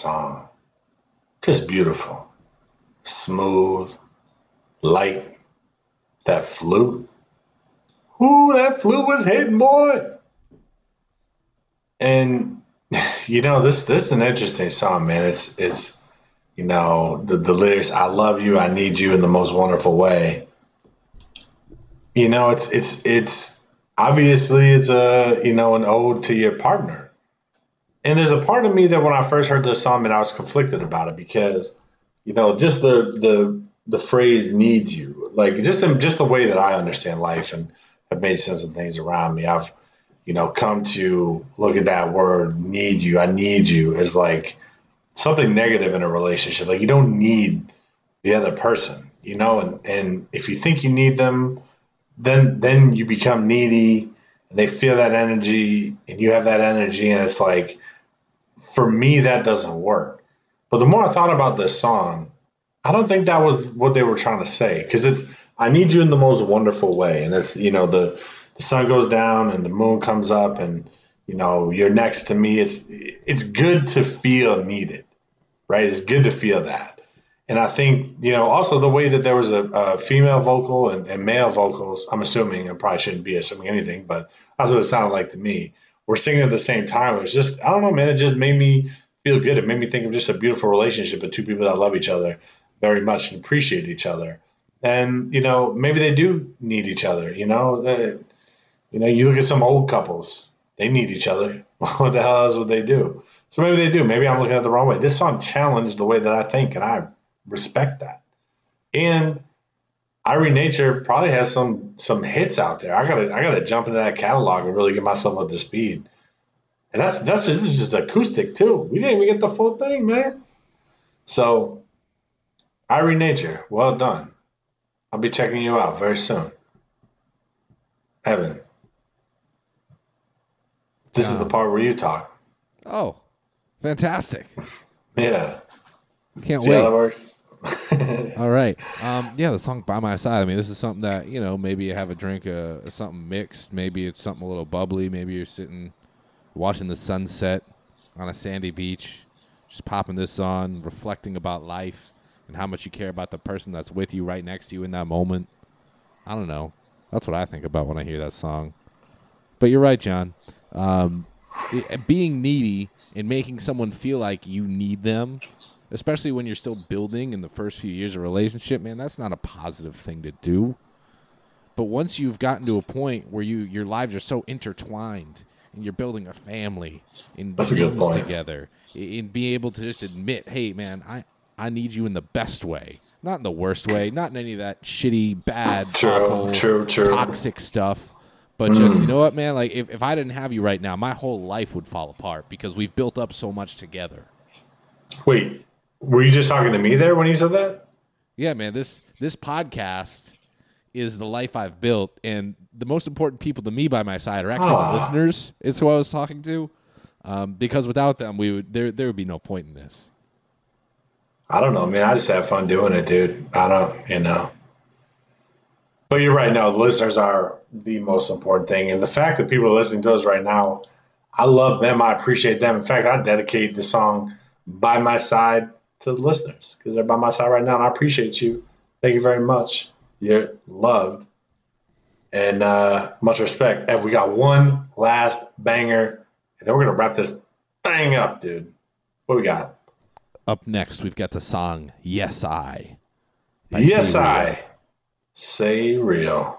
Song. Just beautiful. Smooth, light. That flute. Ooh, that flute was hitting, boy. And you know, this this is an interesting song, man. It's it's you know, the, the lyrics, I love you, I need you in the most wonderful way. You know, it's it's it's obviously it's a you know an ode to your partner. And there's a part of me that when I first heard the song, man, I was conflicted about it because, you know, just the the the phrase "need you," like just in, just the way that I understand life and have made sense of things around me. I've, you know, come to look at that word "need you." I need you as like something negative in a relationship. Like you don't need the other person, you know, and and if you think you need them, then then you become needy and they feel that energy and you have that energy and it's like for me that doesn't work. But the more i thought about this song i don't think that was what they were trying to say because it's i need you in the most wonderful way. And it's you know the the sun goes down and the moon comes up and you know you're next to me. It's it's good to feel needed right? It's good to feel that. And I think, you know, also the way that there was a, a female vocal and, and male vocals, I'm assuming, I probably shouldn't be assuming anything, but that's what it sounded like to me. We're singing at the same time. It was just, I don't know, man, it just made me feel good. It made me think of just a beautiful relationship of two people that love each other very much and appreciate each other. And, you know, maybe they do need each other, you know. Uh, you know, you look at some old couples, they need each other. what the hell else would they do? So maybe they do. Maybe I'm looking at the wrong way. This song challenged the way that I think, and I respect that. And Irie Nature probably has some some hits out there. I gotta I gotta jump into that catalog and really get myself up to speed. And that's that's just, this is just acoustic too. We didn't even get the full thing, man. So Irie Nature, well done. I'll be checking you out very soon. Evan. This is the um, part where you talk. Oh, fantastic! Yeah. Can't See how that wait. works? All right. Um, yeah, the song "By My Side." I mean, this is something that you know. Maybe you have a drink, uh, something mixed. Maybe it's something a little bubbly. Maybe you're sitting watching the sunset on a sandy beach, just popping this on, reflecting about life and how much you care about the person that's with you right next to you in that moment. I don't know. That's what I think about when I hear that song. But you're right, John. Um, i- being needy and making someone feel like you need them, especially when you're still building in the first few years of a relationship, man, that's not a positive thing to do. But once you've gotten to a point where you your lives are so intertwined and you're building a family and That's a good dreams point. together, and be able to just admit, hey, man, I I need you in the best way, not in the worst way, not in any of that shitty, bad, True, awful, true, true. toxic stuff. But just Mm. you know what, man? Like if, if I didn't have you right now, my whole life would fall apart because we've built up so much together. Wait, were you just talking to me there when you said that? Yeah, man. This this podcast is the life I've built, and the most important people to me by my side are actually the listeners. Is who I was talking to, um, because without them, we would there there would be no point in this. I don't know, man. I just have fun doing it, dude. I don't, you know. But you're right. No, the listeners are the most important thing, and the fact that people are listening to us right now, I love them. I appreciate them. In fact, I dedicate the song "By My Side" to the listeners because they're by my side right now, and I appreciate you. Thank you very much. You're loved, and uh, much respect. And we got one last banger, and then we're gonna wrap this thing up, dude. What we got? Up next, we've got the song "Yes I." Yes, Say Real. I say real.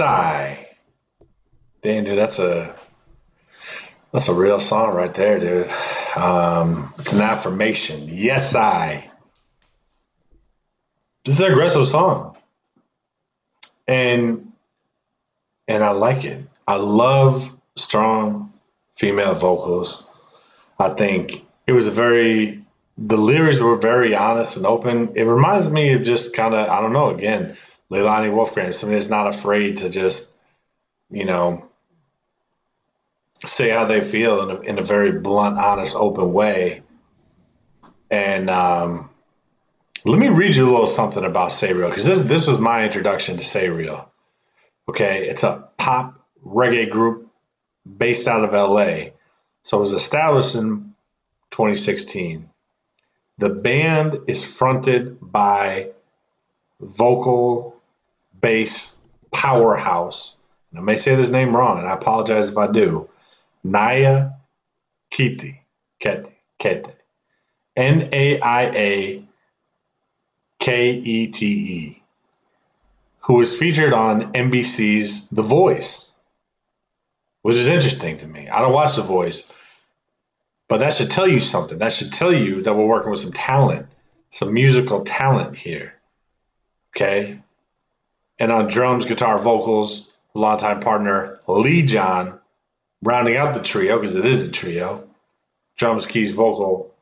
I. Damn, dude, that's a that's a real song right there, dude. Um, it's an affirmation. Yes, I. This is an aggressive song, and and I like it. I love strong female vocals. I think it was a very the lyrics were very honest and open. It reminds me of just kind of I don't know again, Leilani Wolfgram, somebody that's not afraid to just you know say how they feel in a, in a very blunt, honest, open way. And um, let me read you a little something about Say Real because this this was my introduction to Say Real. Okay, it's a pop reggae group based out of LA. So it was established in 2016. The band is fronted by vocal bass powerhouse. And I may say this name wrong, and I apologize if I do. Naia Kiti, Kete, Kete, N A I A K E T E, who was featured on NBC's The Voice, which is interesting to me. I don't watch The Voice, but that should tell you something. That should tell you that we're working with some talent, some musical talent here. Okay. And on drums, guitar, vocals, longtime partner Lee John, rounding out the trio because it is a trio. Drums, keys, vocal,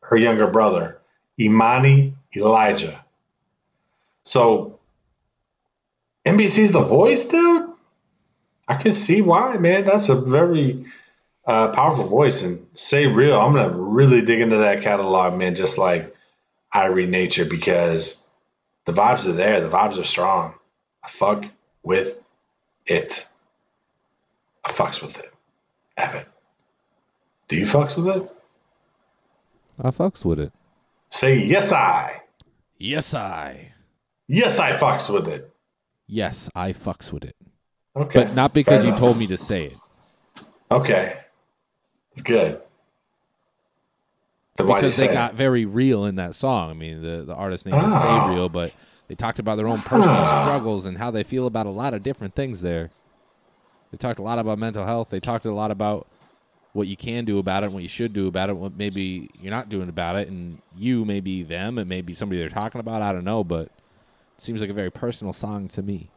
her younger brother, Imani Elijah. So NBC's The Voice, dude. I can see why, man. That's a very uh, powerful voice. And say real, I'm gonna really dig into that catalog, man. Just like Irie Nature, because the vibes are there. The vibes are strong. I fuck with it. I fucks with it. Evan, do you fucks with it? I fucks with it. Say yes, I. Yes, I. Yes, I fucks with it. Yes, I fucks with it. Okay. But not because you told me to say it. Okay. It's good. Then because they say it? got very real in that song. I mean, the the artist name is Ah. Say Real, but they talked about their own personal struggles and how they feel about a lot of different things there. They talked a lot about mental health. They talked a lot about what you can do about it and what you should do about it, what maybe you're not doing about it, and you may be them, it may be somebody they're talking about, I don't know, but it seems like a very personal song to me.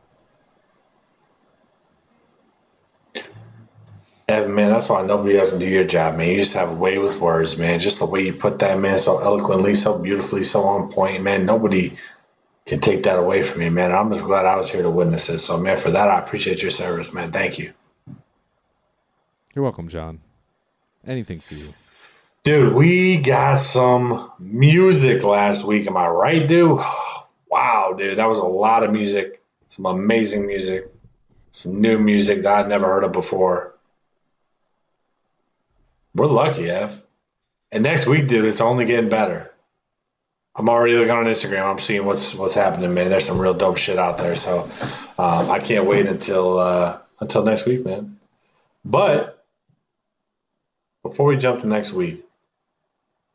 Evan, man, that's why nobody else can do your job, man. You just have a way with words, man. Just the way you put that, man, so eloquently, so beautifully, so on point, man. Nobody can take that away from you, man. I'm just glad I was here to witness it. So, man, for that, I appreciate your service, man. Thank you. You're welcome, John. Anything for you. Dude, we got some music last week. Am I right, dude? Wow, dude. That was a lot of music. Some amazing music. Some new music that I'd never heard of before. We're lucky, Ev. And next week, dude, it's only getting better. I'm already looking on Instagram. I'm seeing what's what's happening, man. There's some real dope shit out there. So um, I can't wait until uh, until next week, man. But before we jump to next week,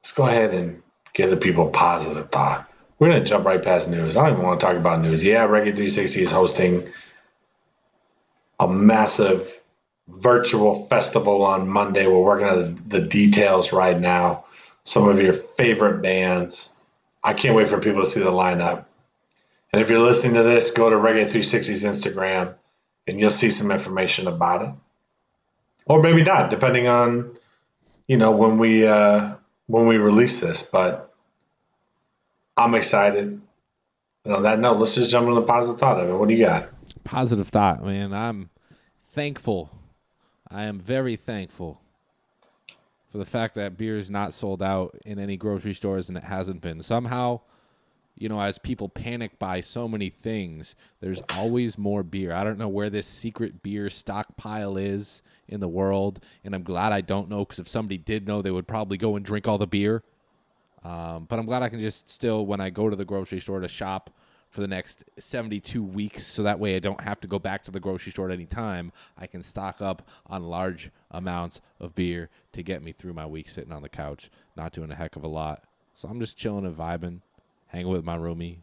let's go ahead and give the people a positive thought. We're gonna jump right past news. I don't even want to talk about news. Yeah, Reggae 360 is hosting a massive virtual festival on Monday. We're working on the details right now. Some of your favorite bands. I can't wait for people to see the lineup. And if you're listening to this, go to Reggae 360's Instagram and you'll see some information about it. Or maybe not, depending on you know when we uh when we release this. But I'm excited. And on that note, let's just jump into the positive thought of it. What do you got? Positive thought, man. I'm thankful. I am very thankful for the fact that beer is not sold out in any grocery stores and it hasn't been. Somehow, you know, as people panic buy so many things, there's always more beer. I don't know where this secret beer stockpile is in the world, and I'm glad I don't know because if somebody did know, they would probably go and drink all the beer. Um, but I'm glad I can just still, when I go to the grocery store to shop for the next 72 weeks, so that way I don't have to go back to the grocery store at any time, I can stock up on large amounts of beer to get me through my week sitting on the couch, not doing a heck of a lot. So I'm just chilling and vibing, hanging with my roomie,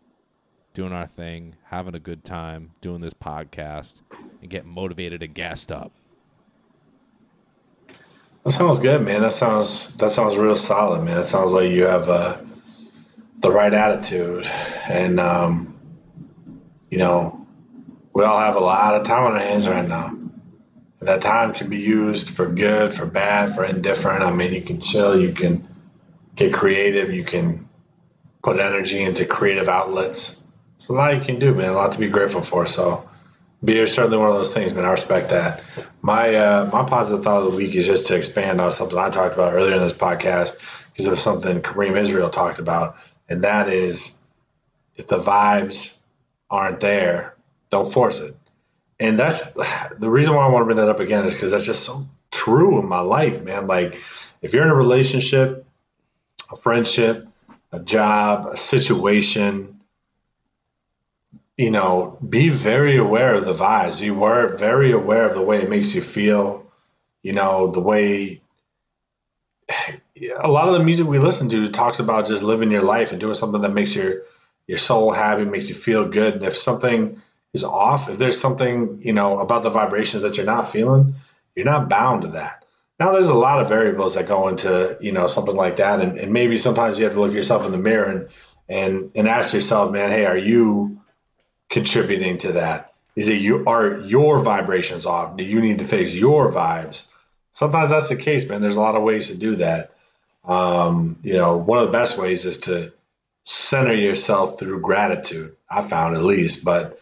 doing our thing, having a good time, doing this podcast, and getting motivated and gassed up. That sounds good, man. That sounds that sounds real solid, man. It sounds like you have uh, the right attitude, and um, you know, we all have a lot of time on our hands right now. That time can be used for good, for bad, for indifferent. I mean, you can chill, you can get creative, you can put energy into creative outlets. It's a lot you can do, man. A lot to be grateful for. So, beer is certainly one of those things, man. I respect that. My uh, my positive thought of the week is just to expand on something I talked about earlier in this podcast because it was something Kareem Israel talked about, and that is if the vibes aren't there, don't force it. And that's the reason why I want to bring that up again is because that's just so true in my life, man. Like if you're in a relationship, a friendship, a job, a situation, you know, be very aware of the vibes. Be aware, very aware of the way it makes you feel. You know, the way a lot of the music we listen to talks about just living your life and doing something that makes your your soul happy, makes you feel good. And if something is off, if there's something you know about the vibrations that you're not feeling, you're not bound to that. Now, there's a lot of variables that go into you know something like that, and, and maybe sometimes you have to look yourself in the mirror and and and ask yourself, man, hey, are you contributing to that? Is it you are your vibrations off? Do you need to fix your vibes? Sometimes that's the case, man. There's a lot of ways to do that. Um, you know, one of the best ways is to center yourself through gratitude. I found at least, but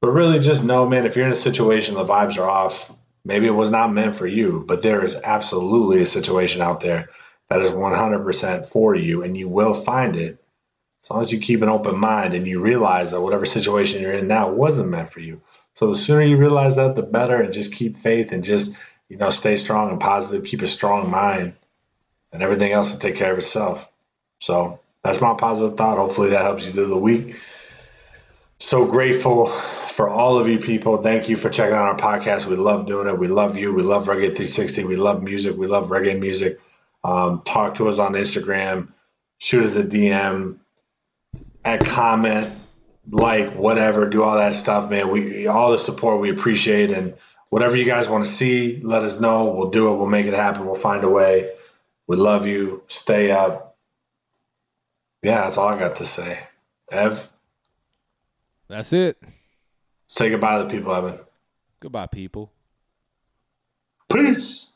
but really just know, man, if you're in a situation the vibes are off, maybe it was not meant for you, but there is absolutely a situation out there that is 100% for you, and you will find it as long as you keep an open mind and you realize that whatever situation you're in now wasn't meant for you. So the sooner you realize that, the better, and just keep faith and just you know stay strong and positive, keep a strong mind, and everything else will take care of itself. So that's my positive thought. Hopefully that helps you through the week. So grateful for all of you people. Thank you for checking out our podcast. We love doing it. We love you. We love Reggae 360. We love music. We love reggae music. Um, talk to us on Instagram. Shoot us a DM. Add comment, like, whatever. Do all that stuff, man. We all the support we appreciate, and whatever you guys want to see, let us know. We'll do it. We'll make it happen. We'll find a way. We love you. Stay up. Yeah, that's all I got to say. Ev, That's it. say goodbye to the people, Evan. Goodbye, people. Peace.